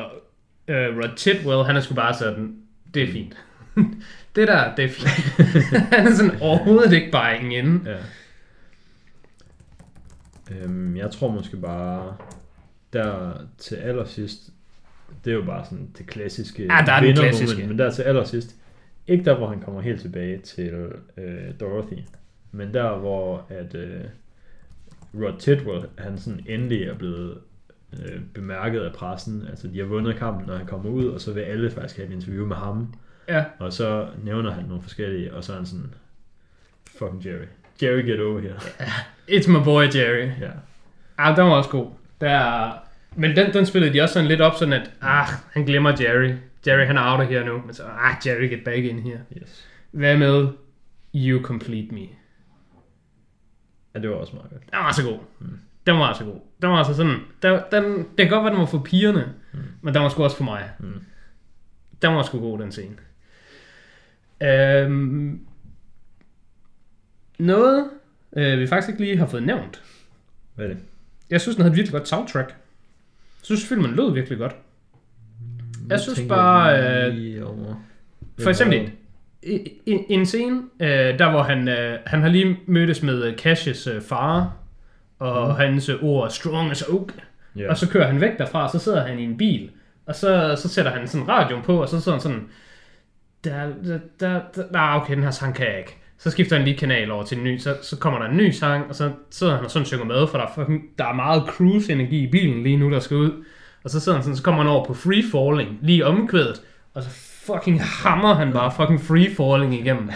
øh, Rod Tidwell, han er sgu bare sådan, det er fint. det der, det er fint. han er sådan overhovedet ikke bare ingen. Ja. Øhm, jeg tror måske bare, der til allersidst, det er jo bare sådan det klassiske Ja, der er den klassiske. men der til allersidst, ikke der, hvor han kommer helt tilbage til øh, Dorothy, men der, hvor at øh, Rod Tidwell, han sådan endelig er blevet øh, bemærket af pressen, altså de har vundet kampen, når han kommer ud, og så vil alle faktisk have et interview med ham, Ja, og så nævner han nogle forskellige, og så er han sådan, fucking Jerry. Jerry, get over here. it's my boy Jerry. Ja. Ah, den var også god. Der, men den, den spillede de også sådan lidt op, sådan at, ah, han glemmer Jerry. Jerry, han er out of here nu. Men så, ah, Jerry, get back in here. Yes. Hvad med You Complete Me? Ja, det var også meget godt. Den var så god. Den var så god. Den var altså sådan, den, den, det kan godt være, den var for pigerne, mm. men den var sgu også for mig. Mm. Den var sgu god, den scene. Øhm, noget, øh, vi faktisk ikke lige har fået nævnt. Hvad er det? Jeg synes, den havde et virkelig godt soundtrack. Jeg synes, filmen lød virkelig godt. Jeg synes bare, øh. For eksempel i- en scene, øh, der hvor han, øh, han har lige mødtes med øh, Cashes øh, far, og mm. hans øh, ord strong as oak, Ja. og så kører han væk derfra, og så sidder han i en bil, og så, så sætter han sådan radioen på, og så sidder han sådan, der, der, der, der, okay, den her sang kan jeg ikke. Så skifter han lige kanal over til en ny, så, så kommer der en ny sang, og så sidder han og sådan synger med, for der er, fucking, der er meget cruise-energi i bilen lige nu, der skal ud. Og så sidder han sådan, så kommer han over på Free Falling, lige omkvædet, og så fucking hammer han bare fucking Free Falling igennem.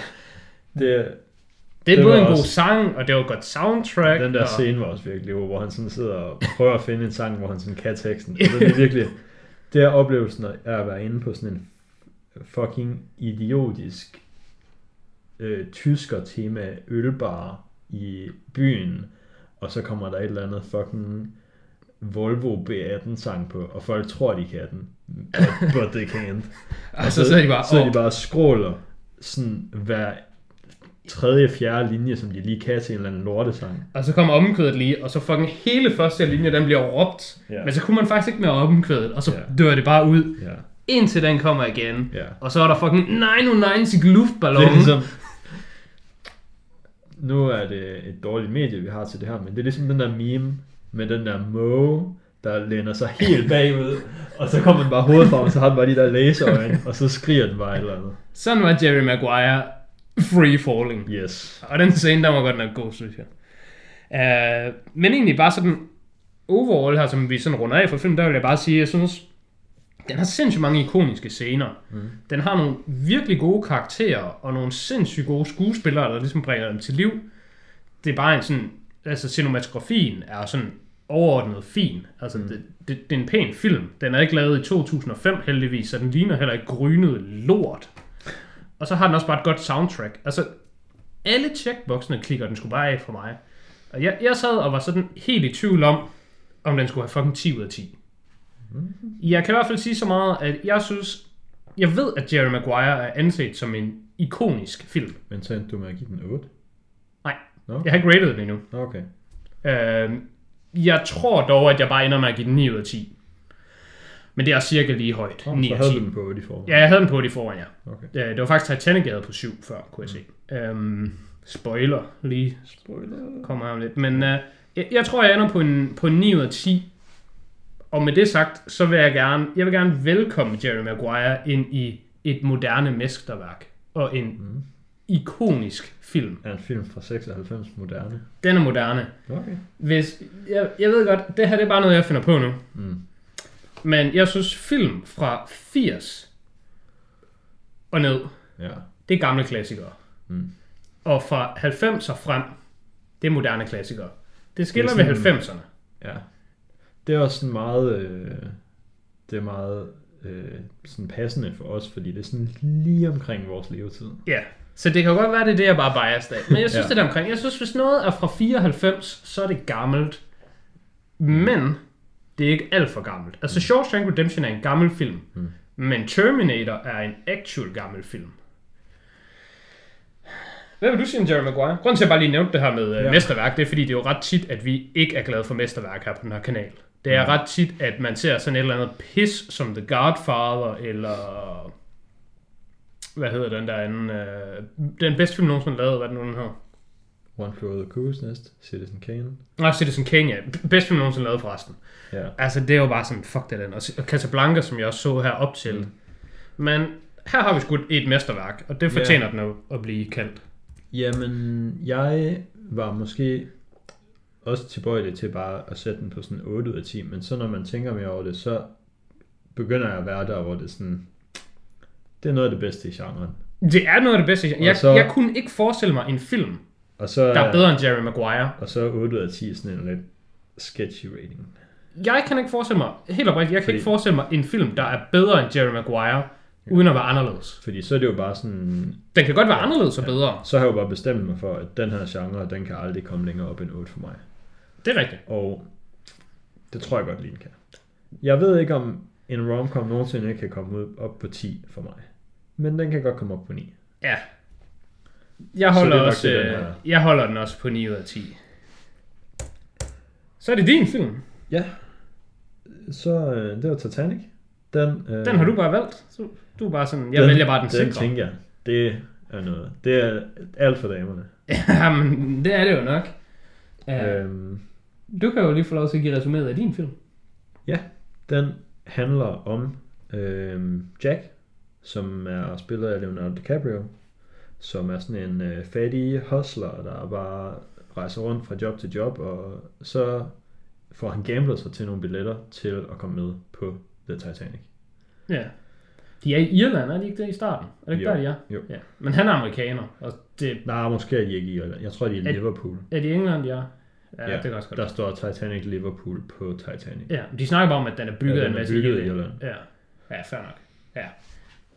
det, Det er Det både en god også- sang, og det var et godt soundtrack. den der og... scene var også virkelig hvor han sådan sidder og prøver at finde en sang, hvor han sådan kan teksten. Altså, det er virkelig, det er oplevelsen af at være inde på sådan en fucking idiotisk øh, tysker tema ølbar i byen, og så kommer der et eller andet fucking Volvo B18 sang på, og folk tror, de kan den, but, but they can't. Og så sidder de bare, så de bare skråler sådan hver tredje, fjerde linje, som de lige kan til en eller anden lortesang. Og så kommer omkvædet lige, og så fucking hele første linje, den bliver råbt. Ja. Men så kunne man faktisk ikke mere omkvædet, og så Ja. dør det bare ud, Ja, indtil den kommer igen. ja. Og så er der fucking 990 luftballon. Det er ligesom... Nu er det et dårligt medie, vi har til det her, men det er ligesom den der meme med den der måge, der læner sig helt bagud, og så kommer den bare hovedet frem, og så har den bare de der laserøjne, og så skriger den bare et eller andet. Sådan var Jerry Maguire free falling. Yes. Og den scene, der var godt nok god, synes jeg. Uh, men egentlig bare sådan overall her, som vi sådan runder af for filmen, der vil jeg bare sige, jeg synes, den har sindssygt mange ikoniske scener. Mm. Den har nogle virkelig gode karakterer, og nogle sindssygt gode skuespillere, der ligesom bringer dem til liv. Det er bare en sådan, altså cinematografien er sådan overordnet fin. Altså, mm. det, det, det, er en pæn film. Den er ikke lavet i 2005 heldigvis, så den ligner heller ikke grynet lort. Og så har den også bare et godt soundtrack. Altså, alle checkboxene klikker den skulle bare af for mig. Og jeg, jeg sad og var sådan helt i tvivl om, om den skulle have fucking 10 ud af 10. Jeg kan i hvert fald sige så meget, at jeg synes, jeg ved, at Jerry Maguire er anset som en ikonisk film. Men så endte du med at give den 8? Nej, Nå, jeg har ikke rated den endnu. okay. Øh, jeg tror dog, at jeg bare ender med at give den 9 ud af 10. Men det er cirka lige højt. Nå, 9 så havde 10. du den på 8 i forvejen. Ja, jeg havde den på det foran, ja. Okay. Ja, det var faktisk Titanic, jeg havde på 7 før, kunne jeg se. Øhm, spoiler lige. Spoiler. Kommer her om lidt. Men øh, jeg, jeg tror, jeg ender på en, på en 9 ud af 10. Og med det sagt, så vil jeg gerne, jeg vil gerne velkomme Jerry Maguire ind i et moderne mesterværk. Og en Mm. ikonisk film. Er en film fra 96 moderne. Den er moderne. Okay. Hvis, jeg, jeg ved godt, det her det er bare noget, jeg finder på nu. Mm. Men jeg synes, film fra 80 og ned, Ja. det er gamle klassikere. Mm. Og fra 90 og frem, det er moderne klassikere. Det skiller Det er ved sådan- 90'erne. Ja. Det er også sådan meget, øh, det er meget øh, sådan passende for os, fordi det er sådan lige omkring vores levetid. Ja, så det kan godt være, det er det, jeg bare biased af. Men jeg synes, Ja. det er omkring. Jeg synes, hvis noget er fra 94, så er det gammelt. Men det er ikke alt for gammelt. Altså, Shawshank Redemption er en gammel film, Mm. men Terminator er en actual gammel film. Hvad vil du sige om Jerry Maguire? Grunden til, at jeg bare lige nævnte det her med ja. Ja. mesterværk, det er fordi, det er jo ret tit, at vi ikke er glade for mesterværk her på den her kanal. Det er Mm. ret tit, at man ser sådan et eller andet pis som The Godfather, eller... Hvad hedder den der anden? Øh, den bedste film nogensinde lavet, hvad den nu den hedder? One Flew Over the Cuckoo's Nest, Citizen Kane. Nej, Citizen Kane, ja. Bedste film nogensinde lavet forresten. Ja. Altså, det er jo bare sådan, fuck det den. Og Casablanca, som jeg også så her op til. Mm. Men her har vi sgu et mesterværk, og det fortjener den at, at blive kaldt. Jamen, jeg var måske også tilbøjelig til bare at sætte den på sådan 8 ud af 10, men så når man tænker mere over det, så begynder jeg at være der, hvor det er sådan, det er noget af det bedste i genren. Det er noget af det bedste. Jeg, Og så- jeg kunne ikke forestille mig en film, Og så, der er bedre end Jerry Maguire. og så 8 ud af 10 er sådan en lidt sketchy rating. Jeg kan ikke forestille mig, helt oprigtigt, jeg kan Fordi- ikke forestille mig en film, der er bedre end Jerry Maguire, uden at være anderledes. Fordi så er det jo bare sådan, Den kan godt være anderledes og bedre. så har jeg jo bare bestemt mig for, at den her genre, den kan aldrig komme længere op end 8 for mig. Det er rigtigt. Og det tror jeg godt lige, den kan. Jeg ved ikke, om en romcom nogensinde kan komme ud op på 10 for mig. Men den kan godt komme op på 9. Ja. Jeg holder, er også, det, den øh, her. jeg holder den også på 9 ud af 10. Så er det din film. Ja. Så øh, det var Titanic. Den, øh, Den har du bare valgt. Du er bare sådan, jeg den, vælger bare den, Den sikre. tænker jeg, det er noget. Det er alt for damerne. Ja, men det er det jo nok. Ja. Øhm, Du kan jo lige få lov til at give resuméet af din film. den handler om øhm, Jack, som er spillet af Leonardo DiCaprio, som er sådan en øh, fattig hustler, der bare rejser rundt fra job til job, og så får han gamblet sig til nogle billetter til at komme med på The Titanic. Ja. De er i Irland, er de ikke det i starten? Er det ikke Jo, der, de er? jo. Ja. Men han er amerikaner, og det, Nej, måske er de ikke i Irland. Jeg tror, de er i Er- Liverpool. er de i England, de er? Ja, Ja, det kan også godt. Der står Titanic Liverpool på Titanic. Ja, de snakker bare om, at den er bygget Ja, den en er masse bygget i. Irland. Ja. ja, fair nok. Ja.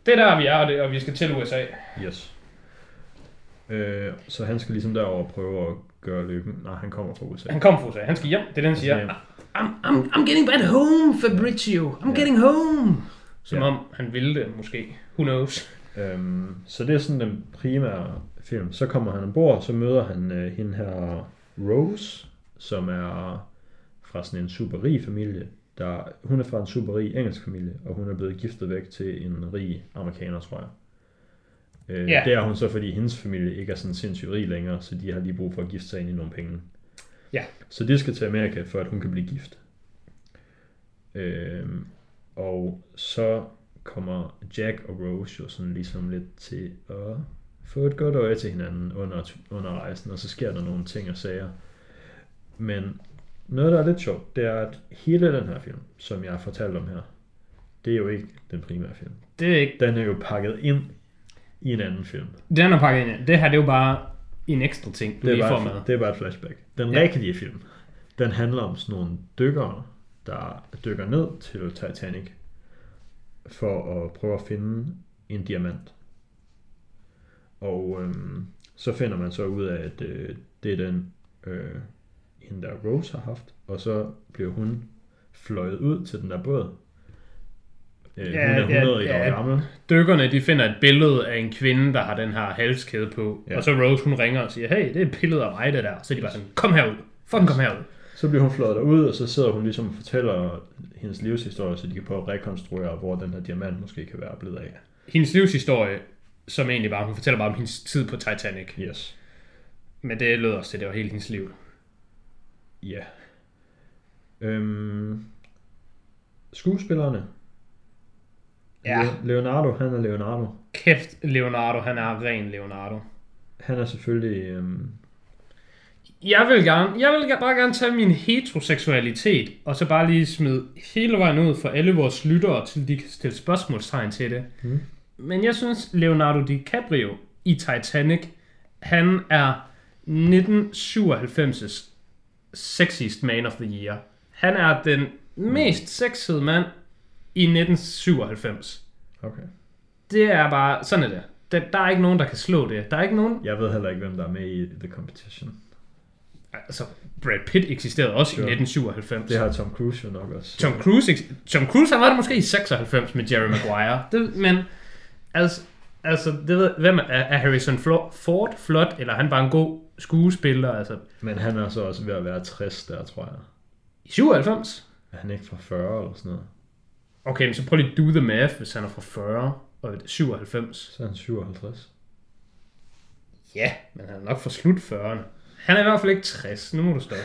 Det er der, vi er, og, det, og vi skal til USA. Yes. Øh, så han skal ligesom derover prøve at gøre lykken. Nej, han kommer fra USA. Han kommer fra USA. Han skal hjem. Det er det, han siger. hjem. I'm, I'm, I'm getting back home, Fabrizio. I'm Ja. getting home. Som Ja. om han ville det, måske. Who knows? Øhm, så det er sådan den primære film. Så kommer han ombord, så møder han øh, hende her Rose, som er fra sådan en super rig familie. Der, hun er fra en super rig engelsk familie, og hun er blevet giftet væk til en rig amerikaner, tror jeg. Øh, Ja. Det er hun så, fordi hendes familie ikke er sådan sindssygt rig længere, så de har lige brug for at gifte sig ind i nogle penge. Ja. Så de skal til Amerika, for at hun kan blive gift. Øhm, og så kommer Jack og Rose jo sådan ligesom lidt til at få et godt øje til hinanden under, under rejsen, og så sker der nogle ting og sager. Men noget, der er lidt sjovt, det er, at hele den her film, som jeg har fortalt om her, det er jo ikke den primære film. Det er ikke... Den er jo pakket ind i en anden film. Den er pakket ind. i. Det her, det er jo bare en ekstra ting, du Det er, lige får med. det er bare et flashback. Den ja. rigtige film, den handler om sådan nogle dykkere, der dykker ned til Titanic for at prøve at finde en diamant. Og øhm, så finder man så ud af, at øh, det er den, øh, hende der Rose har haft, og så bliver hun fløjet ud til den der båd. Øh, Ja, hun er ja, 100 ja. år gammel. Dykkerne, de finder et billede af en kvinde, der har den her halskæde på. Ja. Ja. Og så Rose, hun ringer og siger, hey, det er et billede af mig, det der. Så de bare sådan, kom herud. Fucking kom herud. Så bliver hun fløjet derud, og så sidder hun ligesom og fortæller hendes livshistorie, så de kan prøve at rekonstruere, hvor den her diamant måske kan være blevet af. Hendes livshistorie, som egentlig bare, hun fortæller bare om hendes tid på Titanic. Yes. Men det lød også til, det var hele hendes liv. Ja. Øhm, skuespillerne. Ja. Le- Leonardo, han er Leonardo. Kæft, Leonardo, han er ren Leonardo. Han er selvfølgelig... Øhm, Jeg vil gerne, jeg vil bare gerne tage min heteroseksualitet, og så bare lige smide hele vejen ud for alle vores lyttere, til de kan stille spørgsmålstegn til det. Mm. Men jeg synes, Leonardo DiCaprio i Titanic, han er 1997's sexiest man of the year. Han er den mest sexede mand i 1997. okay. Det er bare, sådan er det. Der, der er ikke nogen, der kan slå det. Der er ikke nogen... Jeg ved heller ikke, hvem der er med i The Competition. Altså, Brad Pitt eksisterede også Sure. i 1997. Det har Tom Cruise jo nok også. Tom Cruise, Tom Cruise han var det måske i 96 med Jerry Maguire. Det, men altså, altså det ved, hvem er, er Harrison Ford flot, eller er han bare en god skuespiller? Altså, Men han er så også ved at være 60 der, tror jeg. i 97? Er han ikke fra 40 eller sådan noget? Okay, men så prøv lige at do the math, hvis han er fra 40 og 97. Så er han 57. Ja, men han er nok fra slut 40'erne. Han er i hvert fald ikke 60, nu må du stoppe.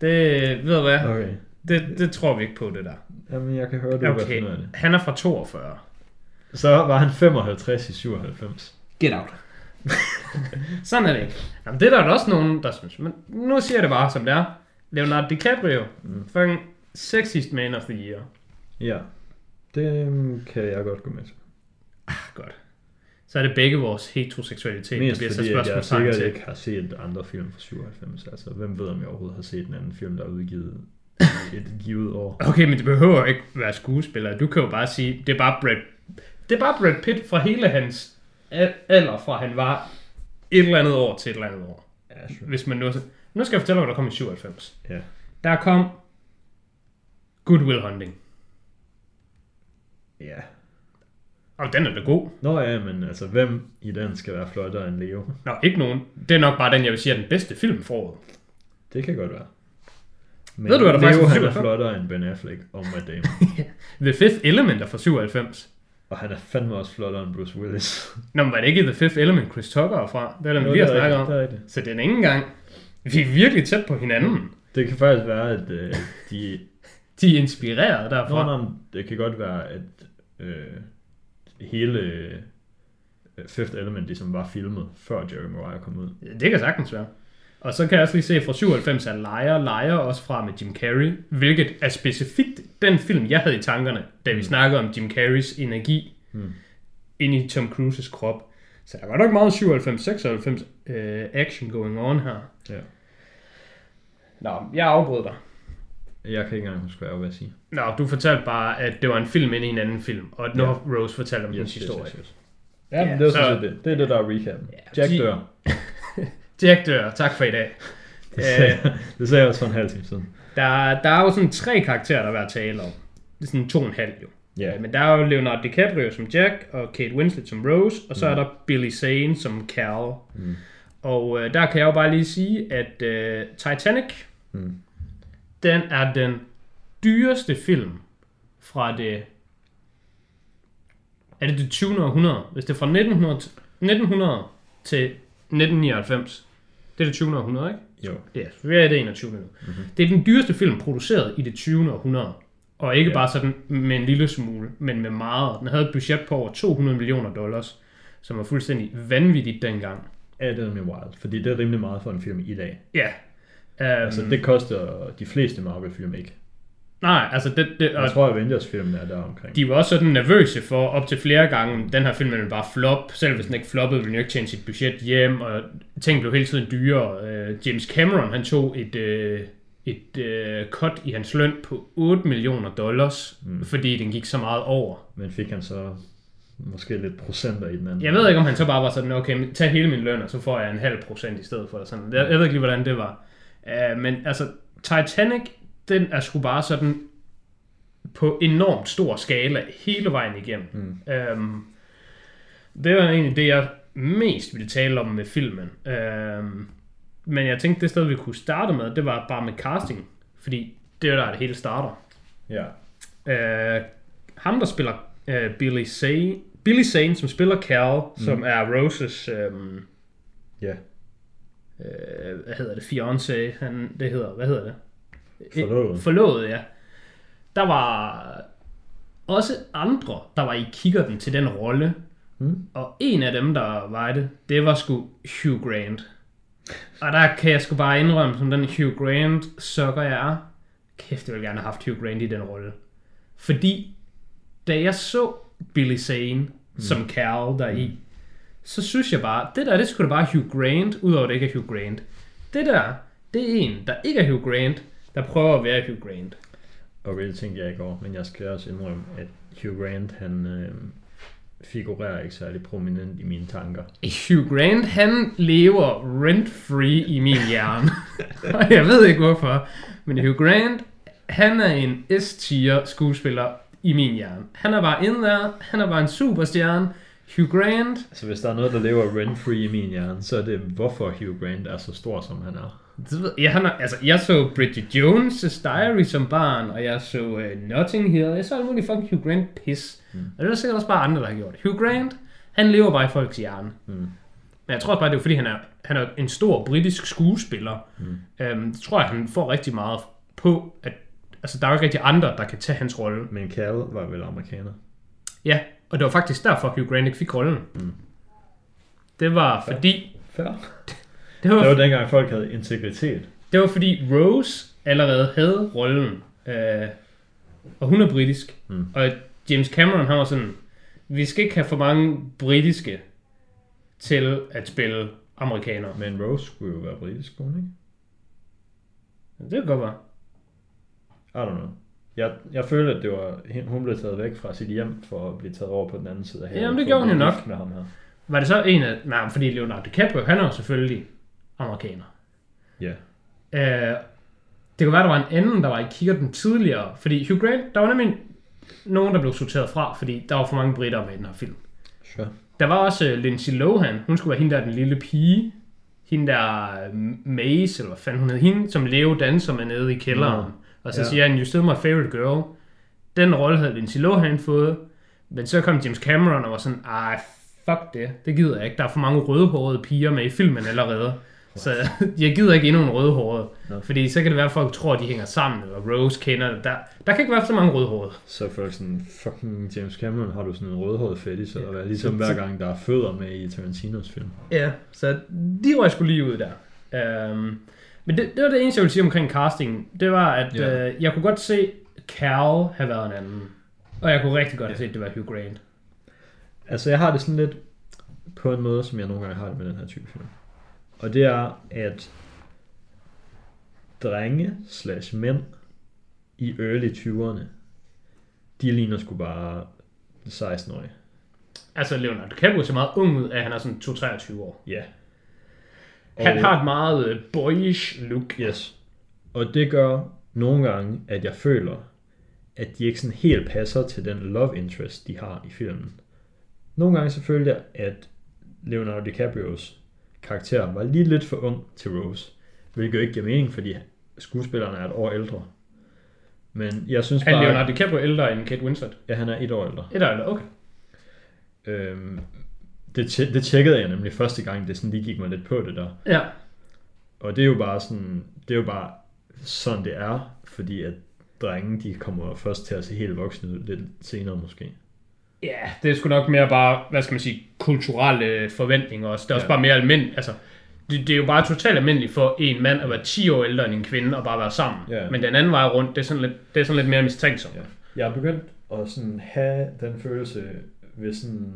Det, ved du hvad, Okay. det, det tror vi ikke på, det der. Jamen, jeg kan høre, du okay. Af det. han er fra 42. Så var han 55 i 97. Get out. Sådan er det ikke. Jamen, det er der da også nogen, der synes. Men nu siger jeg det bare, som det er. Leonardo DiCaprio. Mm. Fucking sexiest man of the year. Ja. Det kan jeg godt gå med til. Ah, godt. Så er det begge vores heteroseksualitet, der Mest bliver sat fordi, at jeg spørgsmålstegn sikkert til. ikke har set andre film fra 97. Altså, hvem ved, om jeg overhovedet har set en anden film, der er udgivet et givet år. Okay, men det behøver ikke være skuespiller. Du kan jo bare sige, det er bare Brad, det er bare Brad Pitt fra hele hans al- alder, fra han var et eller andet år til et eller andet år. Ja, sure. Hvis man nu... Nu skal jeg fortælle, hvad der kom i 97. Ja. Der kom Good Will Hunting. ja. Og den er da god. Nå ja, men altså, hvem i den skal være flottere end Leo? Nå, ikke nogen. Det er nok bare den, jeg vil sige er den bedste film for året. Det kan godt være. Men Ved du, hvad der Leo, faktisk er han er 97? flottere end Ben Affleck og Matt Damon. The Fifth Element er fra 97. og han er fandme også flottere end Bruce Willis. Nå, men var det ikke The Fifth Element, Chris Tucker er fra? Det er den, vi lige har er snakket om. Det. Så den er ikke engang... Vi er virkelig tæt på hinanden. Det kan faktisk være, at øh, de... De er inspireret Nå, derfra. nå, men det kan godt være, at øh, hele øh, Fifth Element ligesom var filmet, før Jerry Maguire kom ud. Det kan sagtens være. Og så kan jeg også lige se fra 97 er Liar, Liar også fra med Jim Carrey, hvilket er specifikt den film, jeg havde i tankerne, da vi Mm. snakkede om Jim Carreys energi Mm. ind i Tom Cruises krop. Så der var nok meget 97-96 øh, action going on her. Ja. Nå, jeg afbrød dig. Jeg kan ikke engang huske, hvad jeg var ved at sige. Nå, du fortalte bare, at det var en film ind i en anden film, og nu Ja. har Rose fortalt om yes, historie. Yes, yes. Ja, Ja, det er så- det. Det er det, der er recappen. Ja, Jack de- dør. Dør, tak for i dag. Det sagde, jeg- det sagde jeg også for en halv time siden. Der, der er jo sådan tre karakterer, der er at tale om. Det er sådan to og en halv jo. Ja. Øh, Men der er jo Leonardo DiCaprio som Jack, og Kate Winslet som Rose, og så Mm. er der Billy Zane som Cal. Mm. Og øh, der kan jeg jo bare lige sige, at øh, Titanic, Mm. den er den dyreste film fra det... Er det det 20. århundrede? Hvis det er fra 1900, til- 1900 til 1999. Det er det 20. århundrede, ikke? Jo. Ja, så vi er i det 21. nu. Mhm. Det er den dyreste film produceret i det 20. århundrede. Og ikke Ja. bare sådan med en lille smule, men med meget. Den havde et budget på over 200 millioner dollars, som var fuldstændig vanvittigt dengang. Ja, det er wild, fordi det er rimelig meget for en film i dag. Ja. Um, Altså, det koster de fleste Marvel-film ikke. Nej, altså det, det, Jeg tror, Avengers-filmen er der omkring. de var også sådan nervøse for op til flere gange, den her film ville bare flop. Selv hvis den ikke floppede, ville den jo ikke tjene sit budget hjem, og ting blev hele tiden dyrere. Uh, James Cameron, han tog et, uh, et uh, cut i hans løn på 8 millioner dollars, Mm. fordi den gik så meget over. Men fik han så måske lidt procenter i den anden? Jeg ved ikke, om han så bare var sådan, okay, tag hele min løn, og så får jeg en halv procent i stedet for. Eller sådan. Jeg, jeg ved ikke lige, hvordan det var. Uh, men altså, Titanic, den er sgu bare sådan på enormt stor skala hele vejen igennem. Mm. Um, det var egentlig det, jeg mest ville tale om med filmen. Um, men jeg tænkte, det sted, vi kunne starte med, det var bare med casting. Fordi det er der, det hele starter. Ja. Uh, ham, der spiller uh, Billy Zane, Billy Zane, som spiller Cal, mm. som er Roses, um, Ja. uh, hvad hedder det, fiance, han, det hedder, hvad hedder det? Forlovet. Forlovet, ja. Der var også andre, der var i kikkerten til den rolle. Mm. Og en af dem, der var i det, det var sgu Hugh Grant. Og der kan jeg sgu bare indrømme, som den Hugh Grant sukker jeg er. Kæft, jeg ville gerne have haft Hugh Grant i den rolle. Fordi, da jeg så Billy Zane mm. som Cal deri, mm. så synes jeg bare, det der, det skulle da bare Hugh Grant, udover det ikke er Hugh Grant. Det der, det er en, der ikke er Hugh Grant, der prøver at være Hugh Grant. Okay, det tænkte jeg ikke over, men jeg skal også indrømme, at Hugh Grant, han, øh, figurerer ikke særlig prominent i mine tanker. Hugh Grant, han lever rent-free i min hjerne. Og jeg ved ikke hvorfor, men Hugh Grant, han er en S-tier skuespiller i min hjerne. Han er bare inde der, han er bare en superstjerne. Hugh Grant, Altså hvis der er noget, der lever rent-free i min hjerne, så er det, hvorfor Hugh Grant er så stor, som han er. Det han er, altså, jeg så Bridget Jones' Diary som barn, og jeg så uh, Notting Hill. Jeg så alt muligt fucking Hugh Grant pis. Mm. Og det er sikkert også bare andre, der har gjort det. Hugh Grant, han lever bare i folks hjerne. Mm. Men jeg tror også bare, det er fordi, han er, han er en stor britisk skuespiller. Mm. Øhm, det tror jeg, han får rigtig meget på, at altså, der er jo ikke rigtig andre, der kan tage hans rolle. Men Cal var vel amerikaner. Ja, og det var faktisk derfor, Hugh Grant ikke fik rollen. Mm. Det var fordi... Fair. Det var, Det var dengang, folk havde integritet. det var fordi Rose allerede havde rollen. Øh, og hun er britisk. Mm. Og James Cameron, han var sådan, vi skal ikke have for mange britiske til at spille amerikanere. Men Rose skulle jo være britisk, skulle hun ikke? Det kan godt være. I don't know. Jeg, jeg følte, at det var, hun blev taget væk fra sit hjem for at blive taget over på den anden side af havet. Jamen, det gjorde hun jo nok. Med ham her. Var det så en af... Nej, fordi Leonardo DiCaprio, han er jo selvfølgelig amerikaner. Ja. Øh, det kunne være, der var en anden, der var i kikkerten tidligere. Fordi Hugh Grant, der var nemlig nogen, der blev sorteret fra, fordi der var for mange britter med i den her film. Sure. Der var også uh, Lindsay Lohan. Hun skulle være hende der, den lille pige. Hende der uh, Maze, eller hvad fanden hun hed. Hende, som Leo danser med nede i kælderen. Nå. Og så Ja. siger han, you still my favorite girl. Den rolle havde Lindsay Lohan fået. Men så kom James Cameron og var sådan, ej, fuck det. Det gider jeg ikke. Der er for mange rødhårede piger med i filmen allerede. Så jeg gider ikke endnu en rødhåret. Nå. Fordi så kan det være, at folk tror, at de hænger sammen, eller Rose kender det. Der, der kan ikke være så mange rødhårede. Så folk sådan, fucking James Cameron, har du sådan en rødhåret fetish, eller hvad? Ligesom Så- hver gang, der er fødder med i Tarantinos film. Ja, så de røg skulle lige ud der. Um, men det, det var det eneste, jeg ville sige omkring casting. Det var, at Ja. uh, jeg kunne godt se Cal have været en anden. Og jeg kunne rigtig godt have set, at det var Hugh Grant. Altså, jeg har det sådan lidt på en måde, som jeg nogle gange har det med den her type film. Og det er, at drenge slash mænd i early 20'erne, de ligner sgu bare 16-årige. Altså, Leonardo DiCaprio ser meget ung ud, at han er sådan 2-23 år. Ja. Han har et meget øh, boyish look. Yes. Og det gør nogle gange, at jeg føler, at de ikke sådan helt passer til den love interest, de har i filmen. Nogle gange så følte jeg, at Leonardo DiCaprios karakter var lige lidt for ung til Rose. Hvilket jo ikke giver mening, fordi skuespilleren er et år ældre. Men jeg synes Er bare... Leonardo DiCaprio ældre end Kate Winslet? Ja, han er et år ældre. Et år ældre, okay. Øhm, det, tje- det tjekkede jeg nemlig første gang, det sådan lige gik mig lidt på det der. Ja. Og det er jo bare sådan, det er jo bare sådan det er, fordi at drenge, de kommer først til at se helt voksne ud lidt senere måske. Ja, det er sgu nok mere bare, hvad skal man sige, kulturelle forventninger også. Det er også Ja. bare mere almindeligt. Altså, det, det, er jo bare totalt almindeligt for en mand at være 10 år ældre end en kvinde og bare være sammen. Ja. Men den anden vej rundt, det er sådan lidt, det er sådan lidt mere mistænksomt. Ja. Jeg er begyndt at sådan have den følelse ved sådan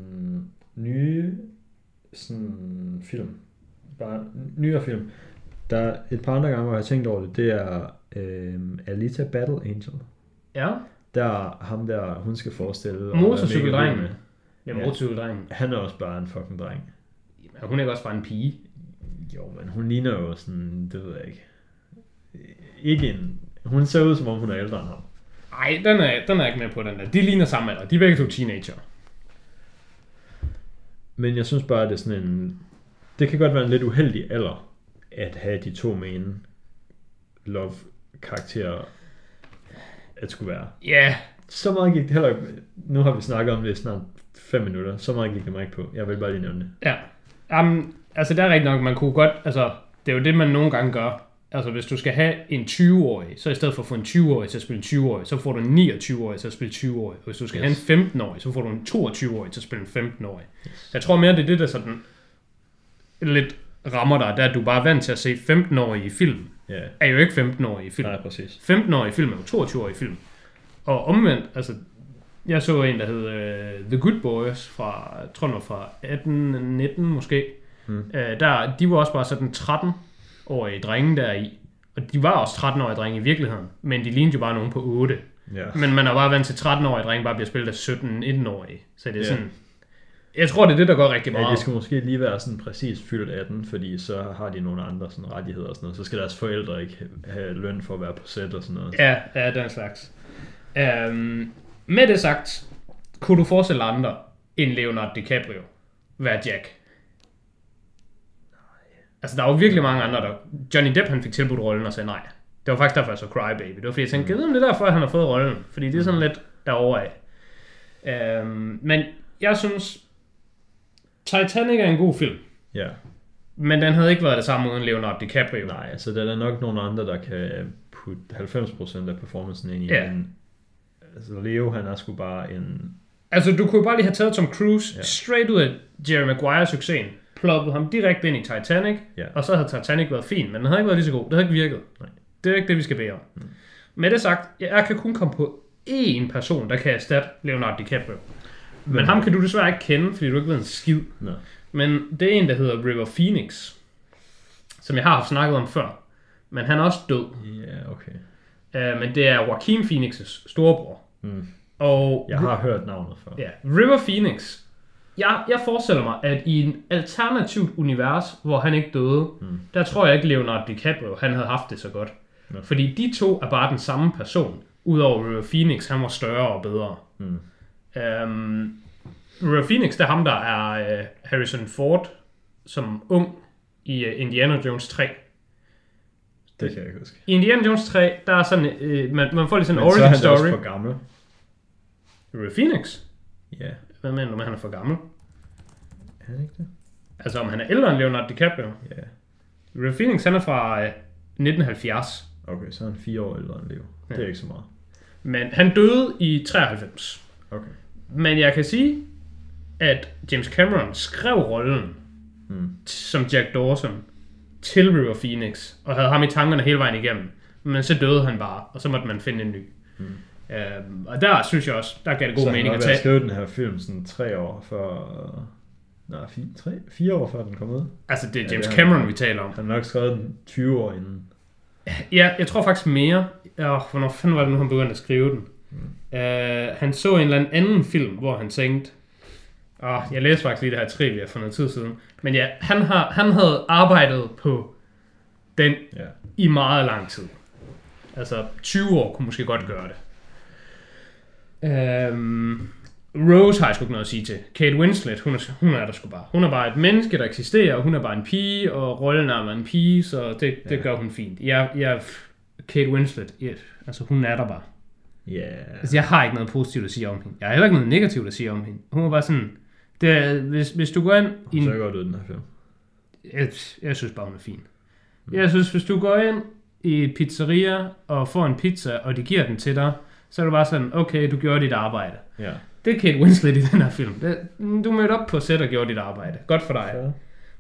nye sådan film. Bare nyere film. Der er et par andre gange, hvor jeg har tænkt over det. Det er øhm, Alita Battle Angel. Ja, Der er ham der, hun skal forestille. Motorcykeldrengen. med. ja motorcykeldrengen. Han er også bare en fucking dreng. Men hun er også bare en pige. Jo, men hun ligner jo sådan, det ved jeg ikke. Ikke en... Hun ser ud, som om hun er ældre end ham. Nej, den er, den er ikke med på, den der. De ligner samme alder. De er begge to teenager. Men jeg synes bare, at det er sådan en... Det kan godt være en lidt uheldig alder, at have de to main love-karakterer at skulle være. Ja, Så meget gik det heller ikke... Nu har vi snakket om det i snart 5 minutter. Så meget gik det mig ikke på. Jeg vil bare lige nævne det. ja. Jamen, altså det er rigtigt nok, man kunne godt, altså det er jo det, man nogle gange gør. Altså hvis du skal have en 20-årig, så i stedet for at få en 20-årig til at spille en 20-årig, så får du en 29-årig til at spille 20-årig. Hvis du skal Yes. have en 15-årig, så får du en 22-årig til at spille en 15-årig. Jeg tror mere, det er det, der sådan lidt rammer dig, det er, at du bare er vant til at se 15-årige i film. Ja, Er jo ikke 15-årige i film. nej, præcis. 15-årige film er jo 22-årige film. Og omvendt, altså, jeg så en, der hed uh, The Good Boys fra, jeg tror var fra 18-19 måske. Hmm. Uh, der, de var også bare sådan 13-årige drenge der i. Og de var også 13-årige drenge i virkeligheden, men de lignede jo bare nogen på 8. Ja. Men man er bare vant til 13-årige drenge bare bliver spillet af 17-19-årige. Så det er Ja. sådan, Jeg tror, det er det, der går rigtig Ja, meget. det skal måske lige være sådan præcis fyldt 18, fordi så har de nogle andre sådan rettigheder og sådan noget. Så skal deres forældre ikke have løn for at være på sæt og sådan noget. Ja, ja, den slags. Um, med det sagt, kunne du forestille andre end Leonardo DiCaprio være Jack? Altså, der er jo virkelig mange andre, der... Johnny Depp, han fik tilbudt rollen og sagde nej. Det var faktisk derfor, jeg så Cry Baby. Det var fordi, jeg tænkte, mm. det er derfor, han har fået rollen. Fordi det er sådan lidt derovre af. Um, men jeg synes, Titanic er en god film. Ja. Men den havde ikke været det samme uden Leonardo DiCaprio. Nej, altså der er nok nogle andre, der kan putte 90% af performancen ind i. Ja. Men, altså Leo, han er sgu bare en... Altså, du kunne bare lige have taget Tom Cruise ja. straight ud af Jerry Maguire-succesen, ploppet ham direkte ind i Titanic, Ja. og så havde Titanic været fin, men den havde ikke været lige så god. Det havde ikke virket. Nej. Det er ikke det, vi skal bede om. Mm. Med det sagt, jeg kan kun komme på én person, der kan erstatte Leonardo DiCaprio. Men, men ham kan du desværre ikke kende, fordi du ikke ved en skid. Nå. Men det er en, der hedder River Phoenix, som jeg har haft snakket om før. Men han er også død. Ja, okay. Uh, men det er Joaquin Phoenix' storebror. Mm. Og Jeg har hørt navnet før. Ja, River Phoenix. Jeg, jeg forestiller mig, at i en alternativt univers, hvor han ikke døde, mm. der tror jeg ikke, Leonardo DiCaprio, han havde haft det så godt. Nå. Fordi de to er bare den samme person. Udover River Phoenix, han var større og bedre. Mm. Um, River Phoenix, det er ham, der er uh, Harrison Ford som ung i uh, Indiana Jones 3. Det kan jeg ikke huske. I Indiana Jones 3, der er sådan, uh, man, man får lige sådan en Men så er origin han da også story. for gammel. River Phoenix? Ja. Hvad mener du med, han er for gammel? Er han ikke det? Altså, om han er ældre end Leonardo DiCaprio? Ja. River Phoenix, han er fra øh, 1970. Okay, så er han fire år ældre end Leo. Det er ikke så meget. Men han døde i 93. Okay. Men jeg kan sige, at James Cameron skrev rollen Mm. som Jack Dawson til River Phoenix, og havde ham i tankerne hele vejen igennem. Men så døde han bare, og så måtte man finde en ny. Mm. Øhm, og der synes jeg også, der gav det god så mening at tage. skrevet den her film sådan tre år før... Nej, fire, tre, fire år før den kom ud. Altså, det er Ja, James det har Cameron, han. vi taler om. Han har nok skrevet den 20 år inden. Ja, jeg tror faktisk mere. Ja, hvornår fanden var det nu, han begyndte at skrive den? Mm. Uh, han så en eller anden film, hvor han tænkte, oh, jeg læste faktisk lige det her trivia for noget tid siden, men ja, han, har, han havde arbejdet på den Ja. i meget lang tid. Altså 20 år kunne måske godt gøre det. Um, Rose har jeg sgu ikke noget at sige til. Kate Winslet, hun er, hun er der sgu bare. Hun er bare et menneske, der eksisterer, og hun er bare en pige, og rollen er en pige, så det, det Ja. gør hun fint. Jeg, jeg, Kate Winslet, ja, altså hun er der bare. Ja. Altså jeg har ikke noget positivt at sige om hende. Jeg har heller ikke noget negativt at sige om hende. Hun er bare sådan, det er, hvis, hvis du går ind i Hun ser godt ud, den her film. jeg, jeg synes bare, hun er fin. Jeg synes, hvis du går ind i pizzeria og får en pizza, og de giver den til dig, så er det bare sådan, okay, du gjorde dit arbejde. Ja. Det er Kate Winslet i den her film. Det, du mødte op på sæt og gjorde dit arbejde. Godt for dig. Ja.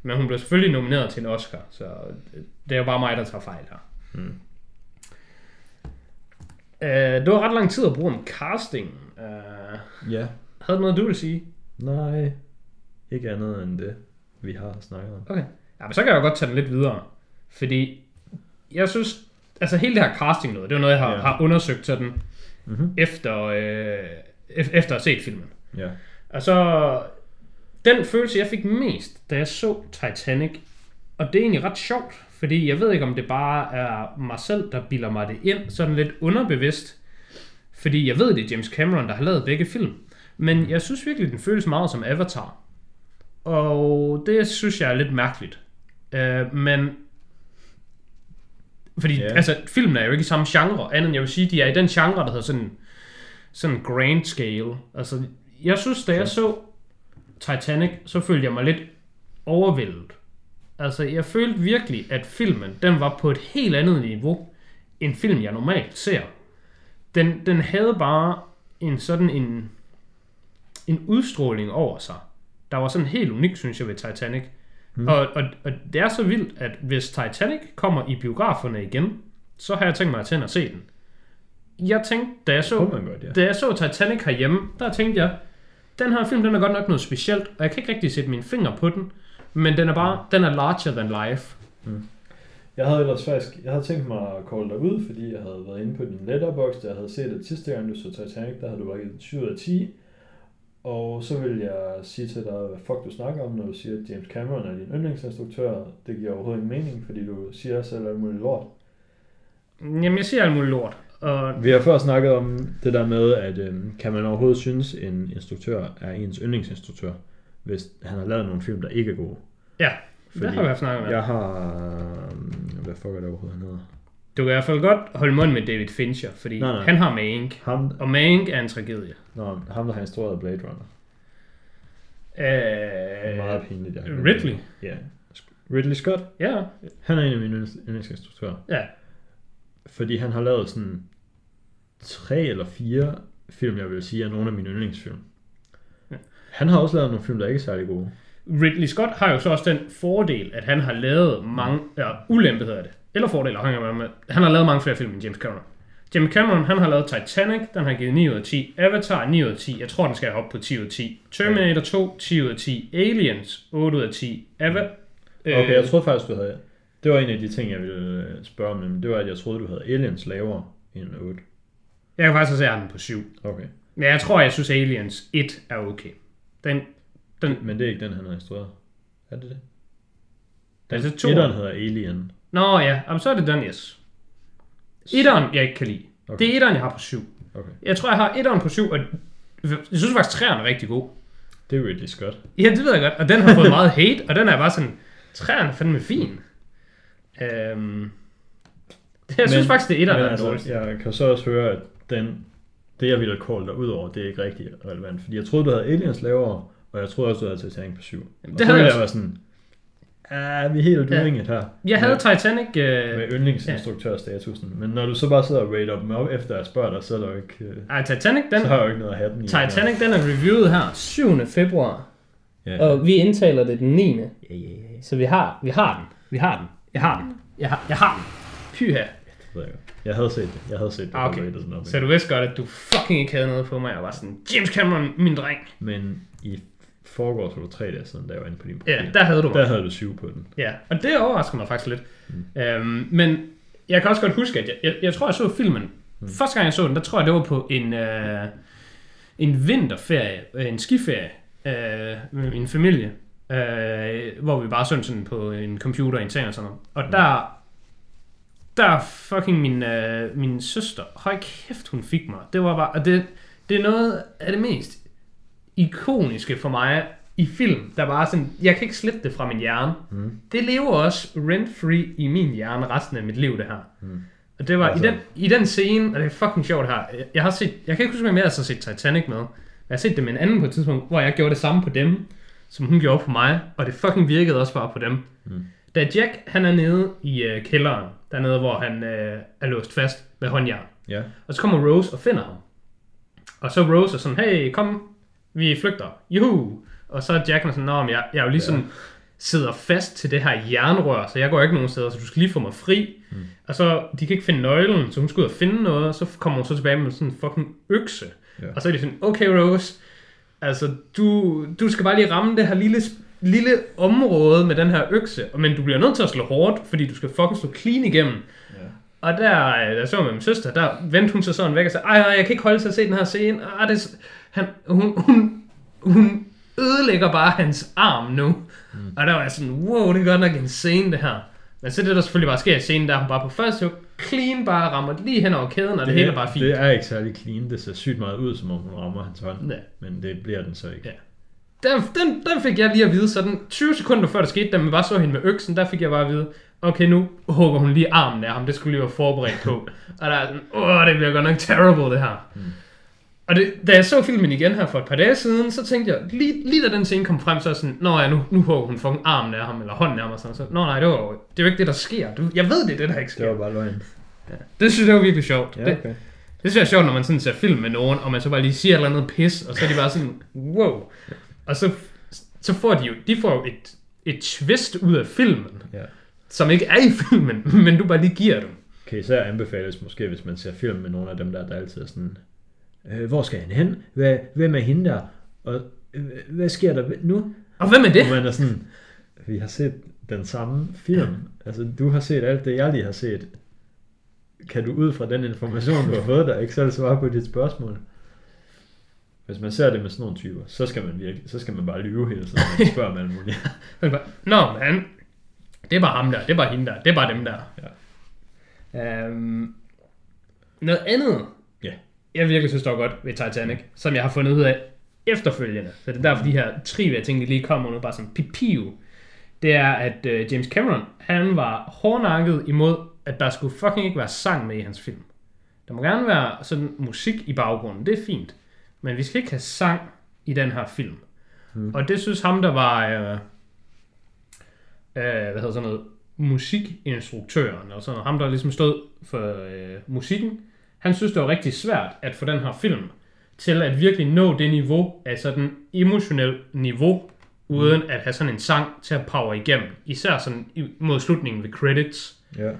Men hun blev selvfølgelig nomineret til en Oscar, så det er jo bare mig, der tager fejl her. Mm. Uh, det var ret lang tid at bruge om casting. Uh, Ja. havde du noget, du ville sige? Nej. Ikke andet end det, vi har snakket om. Okay. Ja, men så kan jeg jo godt tage den lidt videre. Fordi jeg synes, altså hele det her casting noget, det var noget, jeg har, Ja. har undersøgt sådan, Mhm. efter, øh, ef- efter at have set filmen. Ja. Og så, den følelse, jeg fik mest, da jeg så Titanic, og det er egentlig ret sjovt, fordi jeg ved ikke, om det bare er mig selv, der bilder mig det ind, sådan lidt underbevidst, fordi jeg ved, det er James Cameron, der har lavet begge film. Men jeg synes virkelig, den føles meget som Avatar. Og det synes jeg er lidt mærkeligt. Øh, men fordi, yeah. altså, filmen er jo ikke i samme genre, andet end jeg vil sige, de er i den genre, der hedder sådan, sådan grand scale. Altså, jeg synes, da jeg så Titanic, så følte jeg mig lidt overvældet. Altså, jeg følte virkelig, at filmen, den var på et helt andet niveau, end film, jeg normalt ser. Den, den havde bare en sådan en, en udstråling over sig, der var sådan helt unik, synes jeg, ved Titanic. Mm. Og, og, og det er så vildt, at hvis Titanic kommer i biograferne igen, så har jeg tænkt mig at tænde og se den. Jeg tænkte, da jeg så, man godt, ja. da jeg så Titanic herhjemme, der tænkte jeg, den her film, den er godt nok noget specielt, og jeg kan ikke rigtig sætte mine fingre på den, men den er bare, den er larger than life. Jeg havde ellers faktisk, jeg havde tænkt mig at call dig ud, fordi jeg havde været inde på din letterbox, da jeg havde set det sidste gang, du så Titanic, der havde du været 7 ud af 10. Og så vil jeg sige til dig, hvad fuck du snakker om, når du siger, at James Cameron er din yndlingsinstruktør. Det giver overhovedet ingen mening, fordi du siger selv alt muligt lort. Jamen, jeg siger alt muligt lort. Og Vi har før snakket om det der med, at øhm, kan man overhovedet synes, en instruktør er ens yndlingsinstruktør, hvis han har lavet nogle film, der ikke er gode. ja, det har haft snakket om. Jeg har... øhm, Hvad fuck er det overhovedet, han hedder? Du kan i hvert fald godt holde mund med David Fincher, fordi Nej, nej. han har Mank. Ham, Og Mank er en tragedie. nå, ham der har instrueret Blade Runner. Øh, Meget pinligt. Jeg Ridley? Ja. Ridley Scott. Ja, Han er en af mine yndlings- yndlingsinstruktører. ja. Fordi han har lavet sådan tre eller fire film, jeg vil sige, er nogle af mine yndlingsfilm. Han har også lavet nogle film, der ikke er særlig gode. Ridley Scott har jo så også den fordel, at han har lavet mange, ja, ulempe hedder det, eller fordel, afhænger af, med. Han har lavet mange flere film end James Cameron. James Cameron, han har lavet Titanic, den har givet 9 ud af 10. Avatar, 9 ud af 10. Jeg tror, den skal op på 10 ud af 10. Terminator 2, 10 ud af 10. Aliens, 8 ud af 10. Ava, Okay, jeg troede faktisk, du havde... Det var en af de ting, jeg ville øh, spørge om, men det var, at jeg troede, du havde Aliens lavere end 8. jeg kan faktisk også se den på 7. Okay. Men jeg tror, jeg synes Aliens 1 er okay. Den, den, Men det er ikke den, han har instrueret. Er det det? altså to. Etteren hedder Alien. Nå ja, jamen, så er det den, yes. Etteren, jeg ikke kan lide. Okay. Det er etteren, jeg har på 7. Okay. Jeg tror, jeg har etteren på 7, og jeg synes faktisk, træerne er rigtig god. Det er Ridley Scott. Ja, det ved jeg godt. Og den har fået meget hate, og den er bare sådan, træerne er fandme fin. Øhm, jeg synes faktisk, det er etteren, men der er altså, dårligst. Jeg kan så også høre, at den, det jeg ville call dig ud over, det er ikke rigtig relevant. Fordi jeg troede, du havde Aliens lavere, og jeg troede også, du havde Titanic på 7. Jamen, Og det så havde jeg være sådan, ah, vi er helt Ja. uenige her. Jeg havde med, Titanic... Øh, med yndlingsinstruktørstatusen. Men når du så bare sidder og rater dem op, efter jeg spørger dig, så er der jo ikke, øh, ej, Titanic, den, så har jeg jo ikke noget at have den i. Titanic, den er reviewet her 7. februar. Ja. Og vi indtaler det den 9. Ja, ja, ja. Så vi har, vi har den. Vi har den. Jeg har den. Jeg har, jeg har den. Pyha. Det ved jeg godt. Jeg havde set det. Jeg havde set det. Ah, okay. og ratet sådan op, Så du vidste godt, at du fucking ikke havde noget på mig. Jeg var sådan, James Cameron, min dreng. Men i forgårs var du tre dage siden, da jeg var inde på din profil. Ja, der havde du mig. Der havde du syv på den. Ja, og det overrasker mig faktisk lidt. Mm. Øhm, men jeg kan også godt huske, at jeg, jeg, jeg tror, jeg så filmen. Mm. Første gang, jeg så den, der tror jeg, det var på en, øh, en vinterferie, øh, en skiferie øh, med min familie. Øh, hvor vi bare så sådan på en computer i en seng og sådan noget. Og der, der fucking min, øh, min søster, høj kæft, hun fik mig. Det var bare, og det, det er noget af det mest ikoniske for mig i film, der bare sådan, jeg kan ikke slippe det fra min hjerne. Mm. Det lever også rent-free i min hjerne resten af mit liv, det her. Mm. Og det var Altså- i, den, i den scene, og det er fucking sjovt her, jeg- jeg har set, jeg kan ikke huske, hvem jeg har set Titanic med. Jeg har set det med en anden på et tidspunkt, hvor jeg gjorde det samme på dem, som hun gjorde på mig, og det fucking virkede også bare på dem. Mm. Da Jack, han er nede i øh, kælderen, dernede, hvor han øh, er låst fast med håndjern, Ja. og så kommer Rose og finder ham. Og så Rose er sådan, hey, kom, vi flygter. Juhu! Og så er Jack sådan, nå, men jeg, jeg er jo lige sådan, sidder fast til det her jernrør, så jeg går ikke nogen steder, så du skal lige få mig fri. Mm. Og så, de kan ikke finde nøglen, så hun skal ud og finde noget, og så kommer hun så tilbage med sådan en fucking økse. Ja. Og så er de sådan, okay Rose, altså du, du skal bare lige ramme det her lille, lille område med den her økse, men du bliver nødt til at slå hårdt, fordi du skal fucking slå clean igennem. Ja. Og der, øh, der så med min søster, der vendte hun sig sådan væk og sagde, ej, ej, jeg kan ikke holde til at se den her scene. Ej, det, er s- han, hun, hun, hun ødelægger bare hans arm nu. Mm. Og der var jeg sådan, wow, det er godt nok en scene det her. Men så det, der selvfølgelig bare sker i scenen, der er hun bare på første hug, clean bare rammer lige hen over kæden, og det, det hele er bare fint. Det er ikke særlig clean. Det ser sygt meget ud, som om hun rammer hans hånd. Ja. Men det bliver den så ikke. Ja. Den, den, den fik jeg lige at vide, så den 20 sekunder før det skete, da man bare så hende med øksen, der fik jeg bare at vide, okay, nu hugger hun lige armen af ham, det skulle lige være forberedt på. og der er sådan, åh, det bliver godt nok terrible, det her. Mm. Og det, da jeg så filmen igen her for et par dage siden, så tænkte jeg, lige, lige da den scene kom frem, så er sådan, nå ja, nu, nu hugger hun fucking armen af ham, eller hånden af ham, og sådan, så, nå nej, det, var, jo- det er jo ikke det, der sker. Du, jeg ved, det er det, der ikke Det sker. var bare løgn. Det synes jeg var virkelig sjovt. Ja, Det, okay. det synes jeg er sjovt, når man sådan ser film med nogen, og man så bare lige siger et eller andet pis, og så er de bare sådan, wow. Og så, så får de jo, de får jo et, et twist ud af filmen, Ja. som ikke er i filmen, men du bare lige giver dem. Kan især anbefales måske, hvis man ser film med nogle af dem der, der altid er sådan, øh, hvor skal han hen? Hvad, hvem er hende der? Og øh, hvad sker der nu? Og hvem er det? Og man er sådan, vi har set den samme film. Altså, du har set alt det, jeg lige har set. Kan du ud fra den information, du har fået der, ikke selv svare på dit spørgsmål? Hvis man ser det med sådan nogle typer, så skal man virkelig, så skal man bare lyve hele tiden, og spørge alt muligt. Det Nå, men han, det er bare ham der, det er bare hende der, det er bare dem der. Ja. Øhm, noget andet, Ja. jeg virkelig synes, der var godt ved Titanic, som jeg har fundet ud af efterfølgende, så det er derfor, de her trivia ting, de lige kommer nu, bare sådan pipiu, det er, at uh, James Cameron, han var hårdnakket imod, at der skulle fucking ikke være sang med i hans film. Der må gerne være sådan musik i baggrunden, det er fint, men vi skal ikke have sang i den her film. Mm. Og det synes ham, der var, øh, øh, hvad hedder sådan noget, musikinstruktøren, og sådan noget, ham, der ligesom stod for øh, musikken, han synes, det var rigtig svært at få den her film til at virkelig nå det niveau, af sådan emotionel niveau, uden at have sådan en sang til at power igennem. Især sådan mod slutningen ved credits. Ja.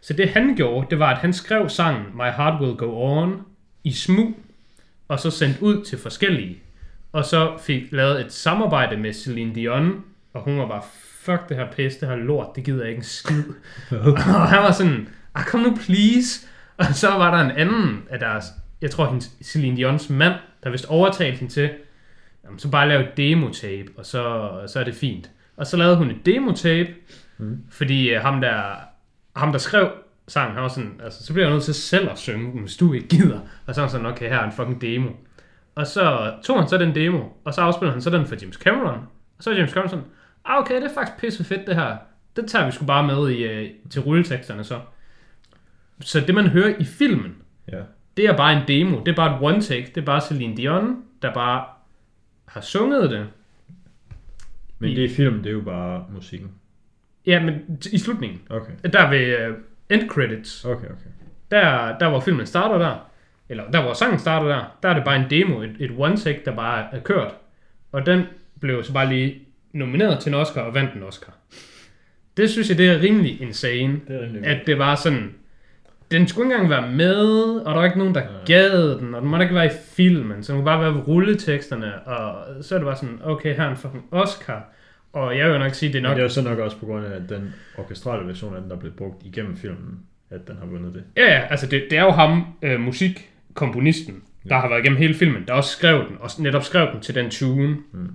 Så det han gjorde, det var, at han skrev sangen My Heart Will Go On i smug, og så sendt ud til forskellige. Og så fik lavet et samarbejde med Celine Dion, og hun var bare, fuck det her pis, det her lort, det gider jeg ikke en skid. og han var sådan, ah, kom nu please. Og så var der en anden af deres, jeg tror hendes, Celine Dions mand, der vist overtalte hende til, jamen, så bare lave et demotape, og så, så er det fint. Og så lavede hun et demotape, mm. fordi øh, ham der, ham der skrev sangen, han var sådan, altså, så bliver jeg nødt til selv at synge den, hvis du ikke gider. Og så var sådan, okay, her er en fucking demo. Og så tog han så den demo, og så afspillede han så den for James Cameron. Og så er James Cameron sådan, ah, okay, det er faktisk pisse fedt det her. Det tager vi sgu bare med i, øh, til rulleteksterne så. Så det man hører i filmen, Ja. det er bare en demo. Det er bare et one take. Det er bare Celine Dion, der bare har sunget det. Men det i film, det er jo bare musikken. Ja, men i slutningen. Okay. Der ved uh, end credits. Okay, okay. Der, der hvor filmen starter der, eller der hvor sangen starter der, der er det bare en demo, et, et one take, der bare er kørt. Og den blev så bare lige nomineret til en Oscar og vandt en Oscar. Det synes jeg, det er rimelig insane. Det er rimelig At det var sådan, den skulle ikke engang være med, og der var ikke nogen, der gad den, og den måtte ikke være i filmen, så den kunne bare være ved rulleteksterne, og så er det bare sådan, okay, her er en fucking Oscar. Og jeg vil nok sige, det er Men nok det er jo så nok også på grund af, at den orkestrale version af den, der blev brugt igennem filmen, at den har vundet det. Ja, ja, altså det, det er jo ham, øh, musikkomponisten, der har været igennem hele filmen, der også skrev den, og netop skrev den til den tune. Mm.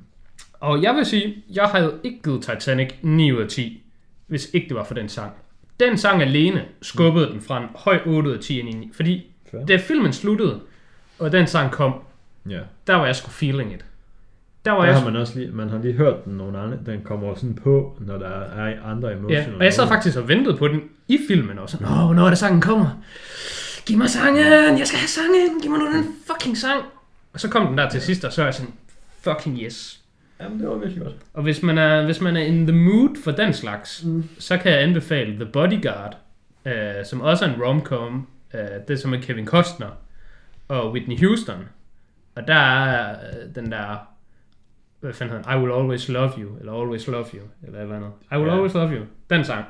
Og jeg vil sige, jeg havde ikke givet Titanic 9 ud af 10, hvis ikke det var for den sang. Den sang alene skubbede mm. den fra en høj 8 ud af 10 ind i 9, fordi Fair. da filmen sluttede, og den sang kom, Ja. der var jeg sgu feeling it. Der var Der jeg har man også lige, man har lige hørt den nogle andre, den kommer sådan på, når der er andre emotioner. Ja, og jeg sad faktisk og ventede på den i filmen også. Nå, hvornår er det sangen kommer? Giv mig sangen! Jeg skal have sangen! Giv mig nu den fucking sang! Og så kom den der til sidst, og så er jeg sådan, fucking yes. Jamen, det var virkelig godt. Og hvis man er, hvis man er in the mood for den slags, mm. så kan jeg anbefale The Bodyguard, øh, som også er en romcom. Øh, det er som er Kevin Costner og Whitney Houston. Og der er øh, den der, hvad fanden hedder? I Will Always Love You, eller Always Love You, eller eller andet. I Will Ja. Always Love You, den sang.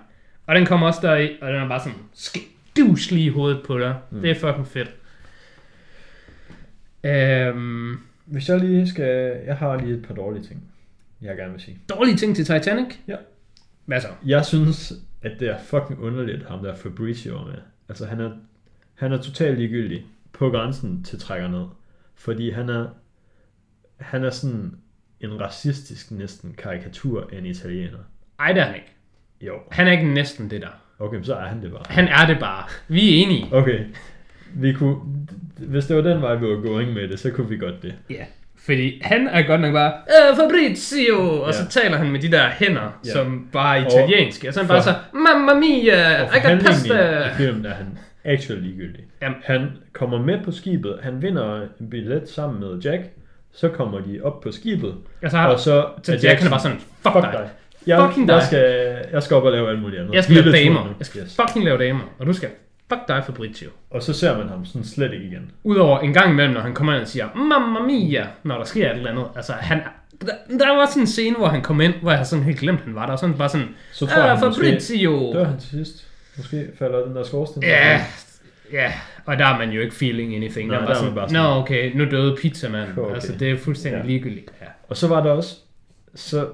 Og den kommer også deri, og den er bare sådan, skidus lige i hovedet på dig. Mm. Det er fucking fedt. Øhm, Hvis jeg lige skal... Jeg har lige et par dårlige ting, jeg gerne vil sige. dårlige ting til Titanic? Ja. Hvad så? Jeg synes, at det er fucking underligt, ham der Fabrizio er med. Altså, han er, han er totalt ligegyldig på grænsen til trækker ned. Fordi han er, han er sådan en racistisk næsten karikatur af en italiener. Ej, det er han ikke. Jo. Han er ikke næsten det der. Okay, men så er han det bare. Han er det bare. Vi er enige. Okay. Vi kunne, hvis det var den vej, vi var going med det, så kunne vi godt det. Ja. Fordi han er godt nok bare, øh, Fabrizio, og så Ja. taler han med de der hænder, Ja. som bare er italienske. Og så er han bare så, mamma mia, I got pasta. i filmen er han actually ligegyldig. Jamen. Han kommer med på skibet, han vinder en billet sammen med Jack, så kommer de op på skibet, Og så har og så så Jack er bare sådan, fuck, fuck dig. dig. Jeg, Fucking jeg, dig. skal, jeg skal op og lave alt muligt andet. Jeg skal lave damer. Jeg skal Yes. fucking lave damer. Og du skal fuck dig, Fabrizio. Og så ser man ham sådan slet ikke igen. Udover en gang imellem, når han kommer ind og siger, mamma mia, når der sker et eller andet. Altså, han, der, der var sådan en scene, hvor han kom ind, hvor jeg sådan helt glemt, han var der. Og sådan bare sådan, Så tror jeg, ah, han måske Fabrizio. dør han til sidst. Måske falder den der skorsten. Ja, ja, og der er man jo ikke feeling anything. Nej, der er der bare er sådan, bare nå okay, nu døde pizzamanden. Okay. Altså, det er fuldstændig Ja. ligegyldigt. Ja. Og så var der også, så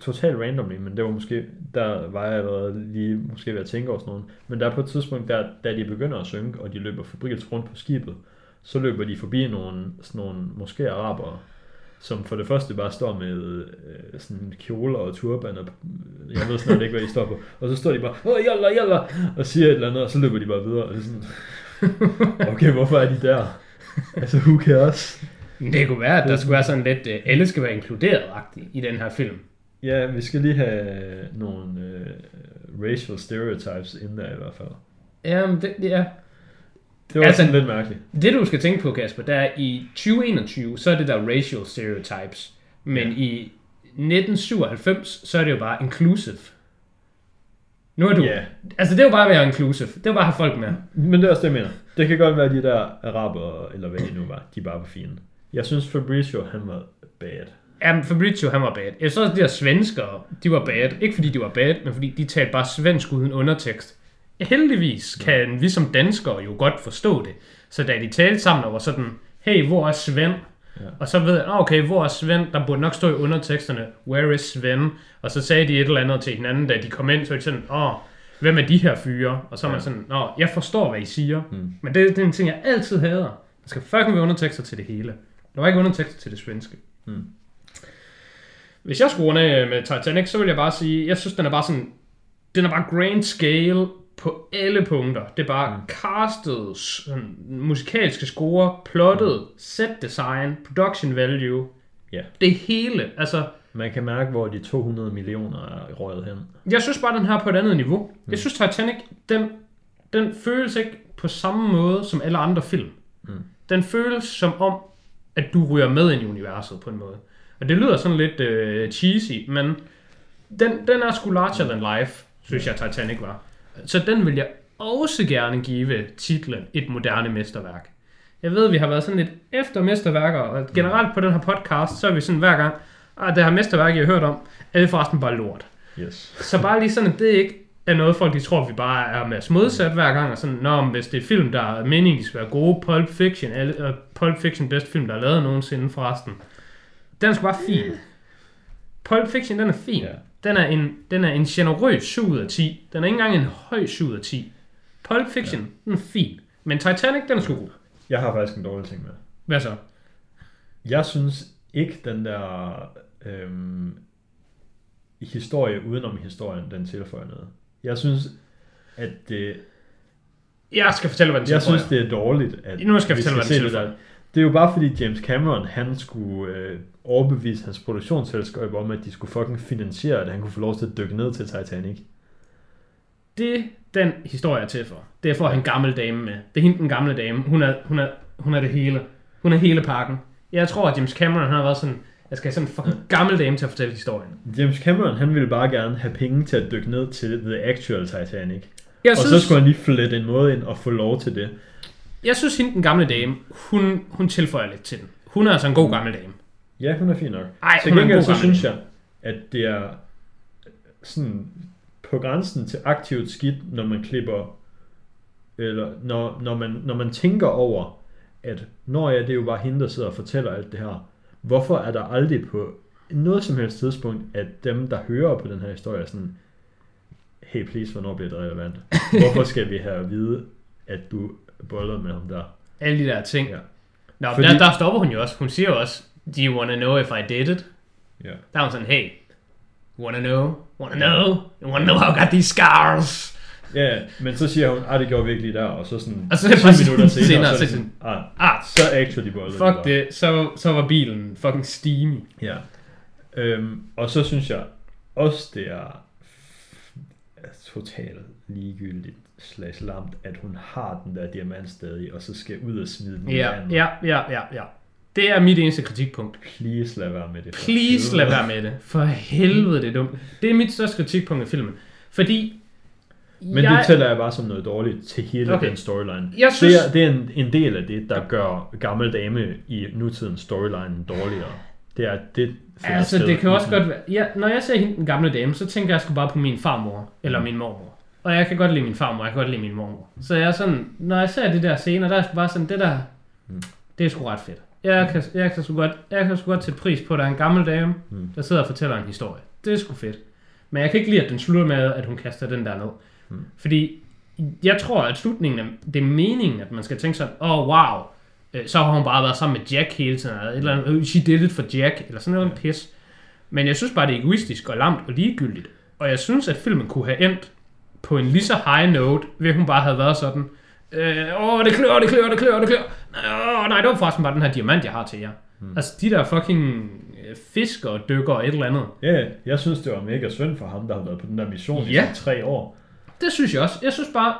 totalt randomly, men det var måske, der var jeg allerede lige måske ved at tænke over sådan noget. Men der er på et tidspunkt, der, da de begynder at synge, og de løber febrilsk rundt på skibet, så løber de forbi nogle, sådan nogle måske arabere, som for det første bare står med øh, sådan kjoler og turban, og jeg ved snart ikke, hvad de står på. Og så står de bare, åh, jalla, jalla, og siger et eller andet, og så løber de bare videre. Og det er sådan, okay, hvorfor er de der? Altså, who cares? Det kunne være, at der skulle være sådan lidt, øh, alle skal være inkluderet i den her film. Ja, vi skal lige have nogle øh, racial stereotypes ind der i hvert fald. Jamen, det, det er... Det var Altså- sådan lidt mærkeligt. Det du skal tænke på, Kasper, der er i 2021, så er det der racial stereotypes. Men Ja. i 1997, så er det jo bare inclusive. Nu er du... Ja, Altså, det er jo bare at være inclusive. Det er bare at have folk med. men det er også det, jeg mener. Det kan godt være, at de der araber, eller hvad de nu var, de bare var fine. Jeg synes Fabricio, han var bad. Jamen, Fabrizio, han var bad. Jeg så også de der svenskere, de var bad. Ikke fordi de var bad, men fordi de talte bare svensk uden undertekst. Heldigvis kan vi som danskere jo godt forstå det. Så da de talte sammen og var sådan, hey, hvor er Svend? Ja. Og så ved jeg, "Nå, okay, hvor er Svend? Der burde nok stå i underteksterne, where is Svend? Og så sagde de et eller andet til hinanden, da de kom ind, så var de sådan, åh, hvem er de her fyre? Og så er man Ja. sådan, nå, jeg forstår, hvad I siger. Mm. Men det, det er en ting, jeg altid hader. Der skal fucking være undertekster til det hele. Der var ikke undertekster til det svenske. Mm. Hvis jeg skulle runde med Titanic, så vil jeg bare sige, jeg synes, den er bare sådan, den er bare grand scale på alle punkter. Det er bare mm. castet, sådan, musikalske score, plottet, set design, production value. Ja. Det hele. Altså, Man kan mærke, hvor de 200 millioner er røget hen. jeg synes bare, den her er på et andet niveau. Mm. Jeg synes, Titanic, den, den føles ikke på samme måde som alle andre film. Mm. Den føles som om, at du ryger med ind i universet på en måde. Og det lyder sådan lidt øh, cheesy, men den, den er sgu larger than life, synes jeg Titanic var. Så den vil jeg også gerne give titlen Et moderne mesterværk. Jeg ved, vi har været sådan lidt efter mesterværker, og generelt på den her podcast, så er vi sådan hver gang, at det her mesterværk, jeg har hørt om, er det forresten bare lort. Yes. Så bare lige sådan, at det ikke er noget, folk de tror, vi bare er med modsat hver gang. Og sådan, Nå, hvis det er film, der er meningen, de skal være gode, Pulp Fiction, alle- og Pulp Fiction bedste film, der er lavet nogensinde forresten. Den er sgu bare fin. Pulp Fiction, den er fin. Ja. Den er en, den er en generøs 7 ud af 10. Den er ikke engang en høj 7 ud af 10. Pulp Fiction, ja. den er fin. Men Titanic, den er sgu god. Jeg har faktisk en dårlig ting med. Hvad så? Jeg synes ikke, den der øhm, historie udenom historien, den tilføjer noget. Jeg synes, at det, Jeg skal fortælle, hvad den jeg tilføjer. synes, det er dårligt, at Nu skal jeg fortælle, hvad den tilføjer. Det er jo bare fordi James Cameron, han skulle øh, overbevise hans produktionsselskab om, at de skulle fucking finansiere, at han kunne få lov til at dykke ned til Titanic. det, den historie er til for, det er for at have en gammel dame med. Det er hende, den gamle dame. Hun er, hun er, hun er det hele. Hun er hele pakken. Jeg tror, at James Cameron han har været sådan, jeg skal have sådan en fucking gammel dame til at fortælle historien. James Cameron, han ville bare gerne have penge til at dykke ned til The Actual Titanic. Jeg og synes, så skulle han lige flette en måde ind og få lov til det. Jeg synes hende, den gamle dame, hun, hun tilføjer lidt til den. Hun er altså en god gammel dame. Ja, hun er fin nok. Ej, Til hun er en gengæld god så gammel synes jeg, at det er sådan på grænsen til aktivt skidt, når man klipper, eller når, når, man, når man tænker over, at når ja, det er jo bare hende, der sidder og fortæller alt det her. Hvorfor er der aldrig på noget som helst tidspunkt, at dem, der hører på den her historie, er sådan, hey please, hvornår bliver det relevant? Hvorfor skal vi have at vide, at du boller med ham der? Alle de der ting. Ja. Nå, Fordi- der, der stopper hun jo også. Hun siger jo også, do you wanna know if I did it? Ja. Der er hun sådan, hey, wanna know? Wanna know? You wanna know how I got these scars? Ja, men så siger hun, at det gjorde vi ikke lige der, og så sådan Og så er det 10 bare minutter senere, senere, så er så det sådan, ah, Ah, så actually boiler fuck det. Så, så var bilen fucking steamy. Ja. Øhm, og så synes jeg også, det er totalt ligegyldigt slash lamt, at hun har den der diamant stadig, og så skal ud og smide den i Ja, vandet. ja, ja, ja, ja. Det er mit eneste kritikpunkt. Please lad være med det. Please lad være med det. For helvede, det er dumt. Det er mit største kritikpunkt i filmen. Fordi... Men det tæller jeg bare som noget dårligt til hele Okay. den storyline. Jeg synes- Det er, det er en, en del af det, der gør gammel dame i nutidens storyline dårligere. Det er det Altså, sted det kan i også godt være... Ja, når jeg ser hende, den gamle dame, så tænker jeg sgu bare på min farmor, eller min mormor. Og jeg kan godt lide min farmor, jeg kan godt lide min mormor. Så jeg er sådan, når jeg ser de der scener, der er bare sådan, det der, Mm. det er sgu ret fedt. Jeg kan, jeg kan sgu godt, jeg kan sgu godt til pris på, at der er en gammel dame, Mm. der sidder og fortæller en historie. Det er sgu fedt. Men jeg kan ikke lide, at den slutter med, at hun kaster den der ned. Mm. Fordi jeg tror, at slutningen er, det er meningen, at man skal tænke sådan, åh oh, wow, Øh, så har hun bare været sammen med Jack hele tiden, eller et eller andet, "Øh, she did it for Jack, eller sådan noget pis. Men jeg synes bare, det er egoistisk og lamt og ligegyldigt. Og jeg synes, at filmen kunne have endt på en lige så high note, ved at hun bare havde været sådan, øh, åh, det klør, det klør, det klør, det klør. Åh, nej, det var forresten bare den her diamant, jeg har til jer. Hmm. Altså, de der fucking øh, fisker og dykker og et eller andet. Ja, jeg synes, det var mega synd for ham, der har været på den der mission i sådan tre år. Det synes jeg også. Jeg synes bare,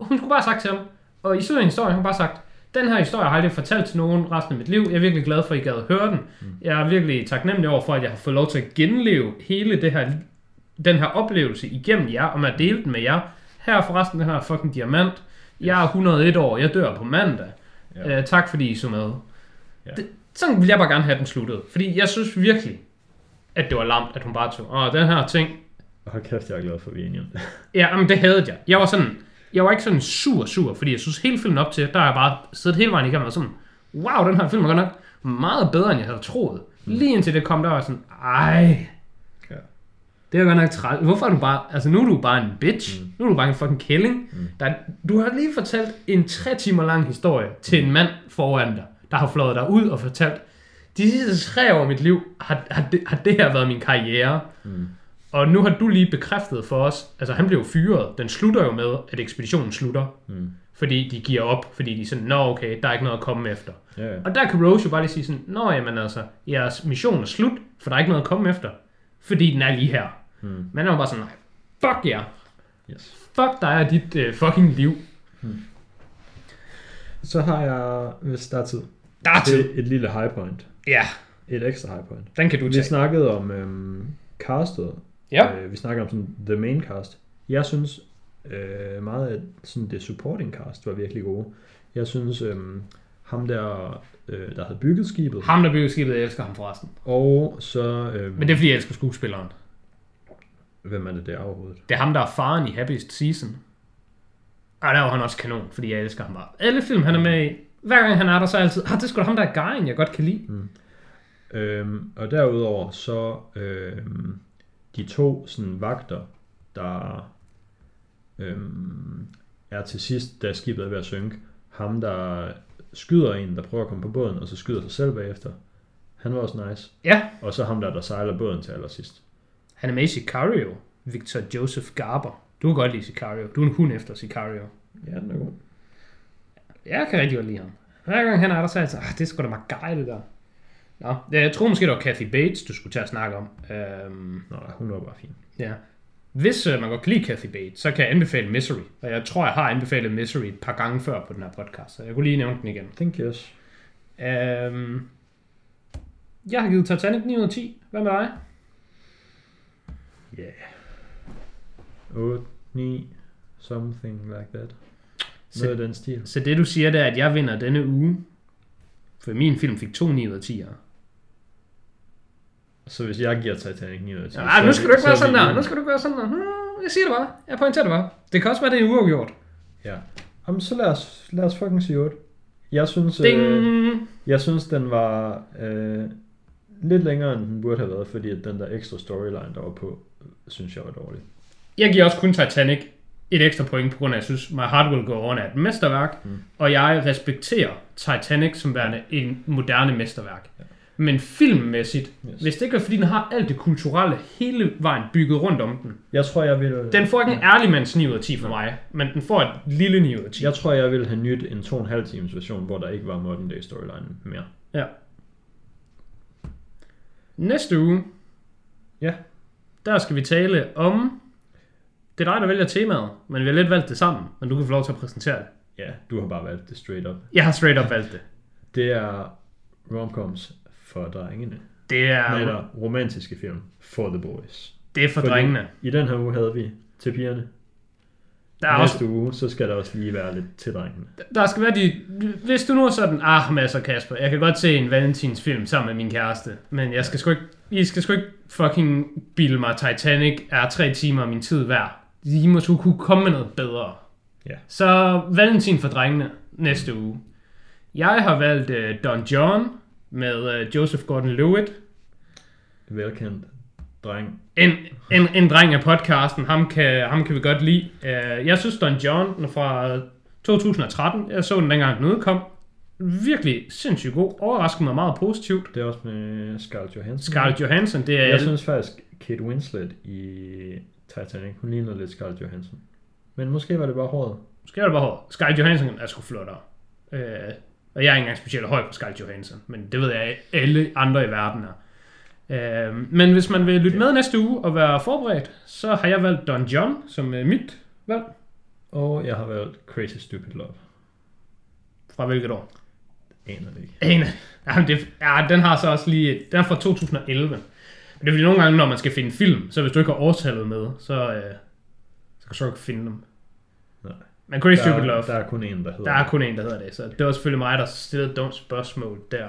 hun skulle bare have sagt til ham, og i slutningen af historien, hun bare sagt, den her historie har jeg aldrig fortalt til nogen resten af mit liv. Jeg er virkelig glad for, at I gad høre den. Jeg er virkelig taknemmelig over for, at jeg har fået lov til at genleve hele det her, den her oplevelse igennem jer, og med at dele den med jer. Her er forresten den her fucking diamant. Jeg er 101 år, jeg dør på mandag. Ja. Uh, tak fordi I så med. Ja. Det, sådan vil jeg bare gerne have den sluttet. Fordi jeg synes virkelig, at det var lamt, at hun bare tog, åh, den her ting, Hold kæft, jeg er glad for, at vi er enige om det. Ja, men det havde jeg. Jeg var sådan, jeg var ikke sådan sur sur, fordi jeg synes hele filmen op til, der har jeg bare siddet hele vejen igennem og sådan, wow, den her film er godt nok meget bedre, end jeg havde troet. Lige indtil det kom, der var sådan, ej. Det er godt nok træt. Hvorfor er du bare, altså nu er du bare en bitch. Mm. Nu er du bare en fucking killing. Mm. Der, du har lige fortalt en tre timer lang historie til en mand foran dig, der har flået dig ud og fortalt, de sidste tre år af mit liv har, har, det, har det her været min karriere. Mm. Og nu har du lige bekræftet for os, altså han blev fyret, den slutter jo med, at ekspeditionen slutter, Mm. fordi de giver op, fordi de er sådan, nå okay, der er ikke noget at komme efter. Ja. Og der kan Rose jo bare lige sige sådan, nå jamen altså, jeres mission er slut, for der er ikke noget at komme efter, fordi den er lige her. Mm. Men han var bare sådan, nej, fuck jer, Yes. fuck dig og dit øh, fucking liv. Så har jeg, hvis der er tid, Der er tid. et, et lille high point. Ja, Et ekstra high point. den kan du Vi tage. snakkede om øhm, castet. Ja. Øh, vi snakkede om sådan the main cast. Jeg synes øh, meget af sådan det supporting cast var virkelig gode. Jeg synes øhm, ham der, øh, der havde bygget skibet, Ham der byggede skibet, jeg elsker ham forresten. og så, øhm, Men det er fordi, jeg elsker skuespilleren. Hvem er det der overhovedet? Det er ham, der er faren i Happiest Season. Og der var han også kanon, fordi jeg elsker ham bare. Alle film, han er med i, hver gang han er der, så er jeg altid, ah, det er sgu da ham, der er guyen, jeg godt kan lide. Øhm, og derudover så øhm, de to sådan vagter, der øhm, er til sidst, da skibet er ved at synke, ham der skyder en, der prøver at komme på båden, og så skyder sig selv bagefter. Han var også nice. Ja, Og så ham der, der sejler båden til allersidst. Han er med i Sicario. Victor Joseph Garber. Du kan godt lide Sicario. Du er en hund efter Sicario. Ja, den er god. Jeg kan rigtig godt lide ham. Hver gang han er der, så er jeg sådan, ah, det er sgu da Magai, det der. Nå, jeg tror måske, det var Kathy Bates, du skulle tage at snakke om. Øhm, Nå, hun var bare fin. ja. Hvis øh, man godt kan lide Kathy Bates, så kan jeg anbefale Misery. Og jeg tror, jeg har anbefalet Misery et par gange før på den her podcast, så jeg kunne lige nævne den igen. Thank yes. Øhm, jeg har givet Titanic 9 ud af 10. Hvad med dig? Yeah. 8, 9, something like that. Så- Noget af den stil. Så det du siger, det er, at jeg vinder denne uge. For min film fik to 9 ud af 10'ere. Så hvis jeg giver Titanic 9 ud af 10, Ja, så nu skal du ikke så være sådan der. Nu skal du ikke være sådan der. Hmm, Jeg siger det bare. Jeg pointerer det bare. Det kan også være, det er uafgjort. Ja. Jamen, så lad os, lad os fucking sige 8. Jeg synes, øh, jeg synes den var øh, lidt længere, end den burde have været, fordi at den der ekstra storyline, der var på, synes jeg var dårlig. Jeg giver også kun Titanic et ekstra point, på grund af, at jeg synes, My Heart Will Go On er et mesterværk, mm. og jeg respekterer Titanic som værende en moderne mesterværk. Ja. Men filmmæssigt, Yes. hvis det ikke er fordi, den har alt det kulturelle hele vejen bygget rundt om den, Jeg tror, jeg vil... den får ikke en ærlig mands 9 ud af 10 for mig, men den får et lille 9 ud af 10. Jeg tror, jeg ville have nyt en 2,5 times version, hvor der ikke var modern day storyline mere. Ja. Næste uge, Ja. Der skal vi tale om... Det er dig, der vælger temaet, men vi har lidt valgt det sammen, men du kan få lov til at præsentere det. Ja, du har bare valgt det straight up. Jeg har straight up valgt det. Det er romcoms for drengene. Det er, Eller romantiske film for the boys. det er for Fordi drengene. I den her uge havde vi til pigerne. Der, er Næste også, uge, så skal der også lige være lidt til drengene. der skal være de... Hvis du nu er sådan, ah, Mads og Kasper, jeg kan godt se en Valentins film sammen med min kæreste, men jeg skal sgu ikke, I skal sgu ikke fucking bilde mig, Titanic er tre timer af min tid værd. I må sgu kunne komme med noget bedre. Ja. Så Valentin for drengene næste uge. Jeg har valgt uh, Don John med uh, Joseph Gordon-Levitt. Velkendt dreng. En, en, en dreng af podcasten, ham kan, ham kan vi godt lide. Uh, jeg synes, Don John den fra 2013, jeg så den dengang den udkom. virkelig sindssygt god. Overraskede mig meget positivt. Det er også med Scarlett Johansson. Scarlett Johansson, det er... Jeg synes faktisk, Kate Winslet i Titanic, hun ligner lidt Scarlett Johansson. Men måske var det bare håret. Måske er det bare hårdt. Scarlett Johansson er sgu flottere. Øh, og jeg er ikke engang specielt høj på Scarlett Johansson, men det ved jeg, alle andre i verden er. Øh, men hvis man vil lytte med næste uge og være forberedt, så har jeg valgt Don John som øh, mit valg. Og jeg har valgt Crazy Stupid Love. Fra hvilket år? Aner det ikke. En. Ja, det, ja, den har så også lige... Den er fra 2011. Men det er fordi nogle gange, når man skal finde film, så hvis du ikke har årstallet med, så, øh, så kan du ikke finde dem. Nej. Men Crazy Der, Stupid Love, er- der er kun en, der hedder der er kun en, der hedder det. Så det var selvfølgelig mig, der stillede et dumt spørgsmål der.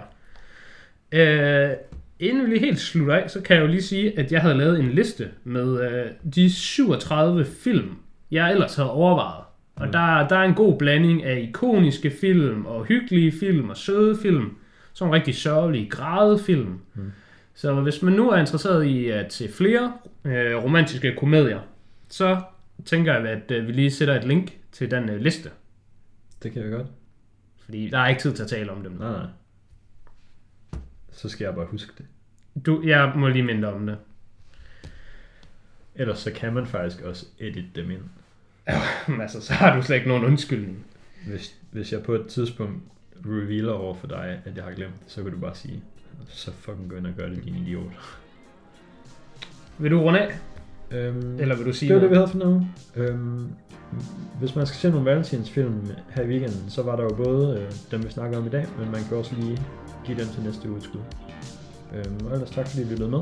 Øh, inden vi lige helt slutter af, så kan jeg jo lige sige, at jeg havde lavet en liste med øh, de 37 film, jeg ellers havde overvejet. Og Mm. der, der er en god blanding af ikoniske film, og hyggelige film, og søde film. Sådan en rigtig sørgelige, græde film. Mm. Så hvis man nu er interesseret i at se flere øh, romantiske komedier, så tænker jeg, at øh, vi lige sætter et link til den øh, liste. Det kan jeg godt. Fordi der er ikke tid til at tale om dem. Nej, nej. Så skal jeg bare huske det. Du, jeg må lige minde om det. Ellers så kan man faktisk også edit dem ind. Men altså, så har du slet ikke nogen undskyldning. Hvis, hvis jeg på et tidspunkt revealer over for dig, at jeg har glemt det, så kan du bare sige, så fucking gå ind og gør det, din idiot. Vil du runde af? Øhm, Eller vil du sige det var det, vi havde for nu. Øhm, hvis man skal se nogle valentinsfilm her i weekenden, så var der jo både øh, dem, vi snakker om i dag, men man kan også lige give dem til næste uge skud. Øhm, og ellers tak, fordi I lyttede med.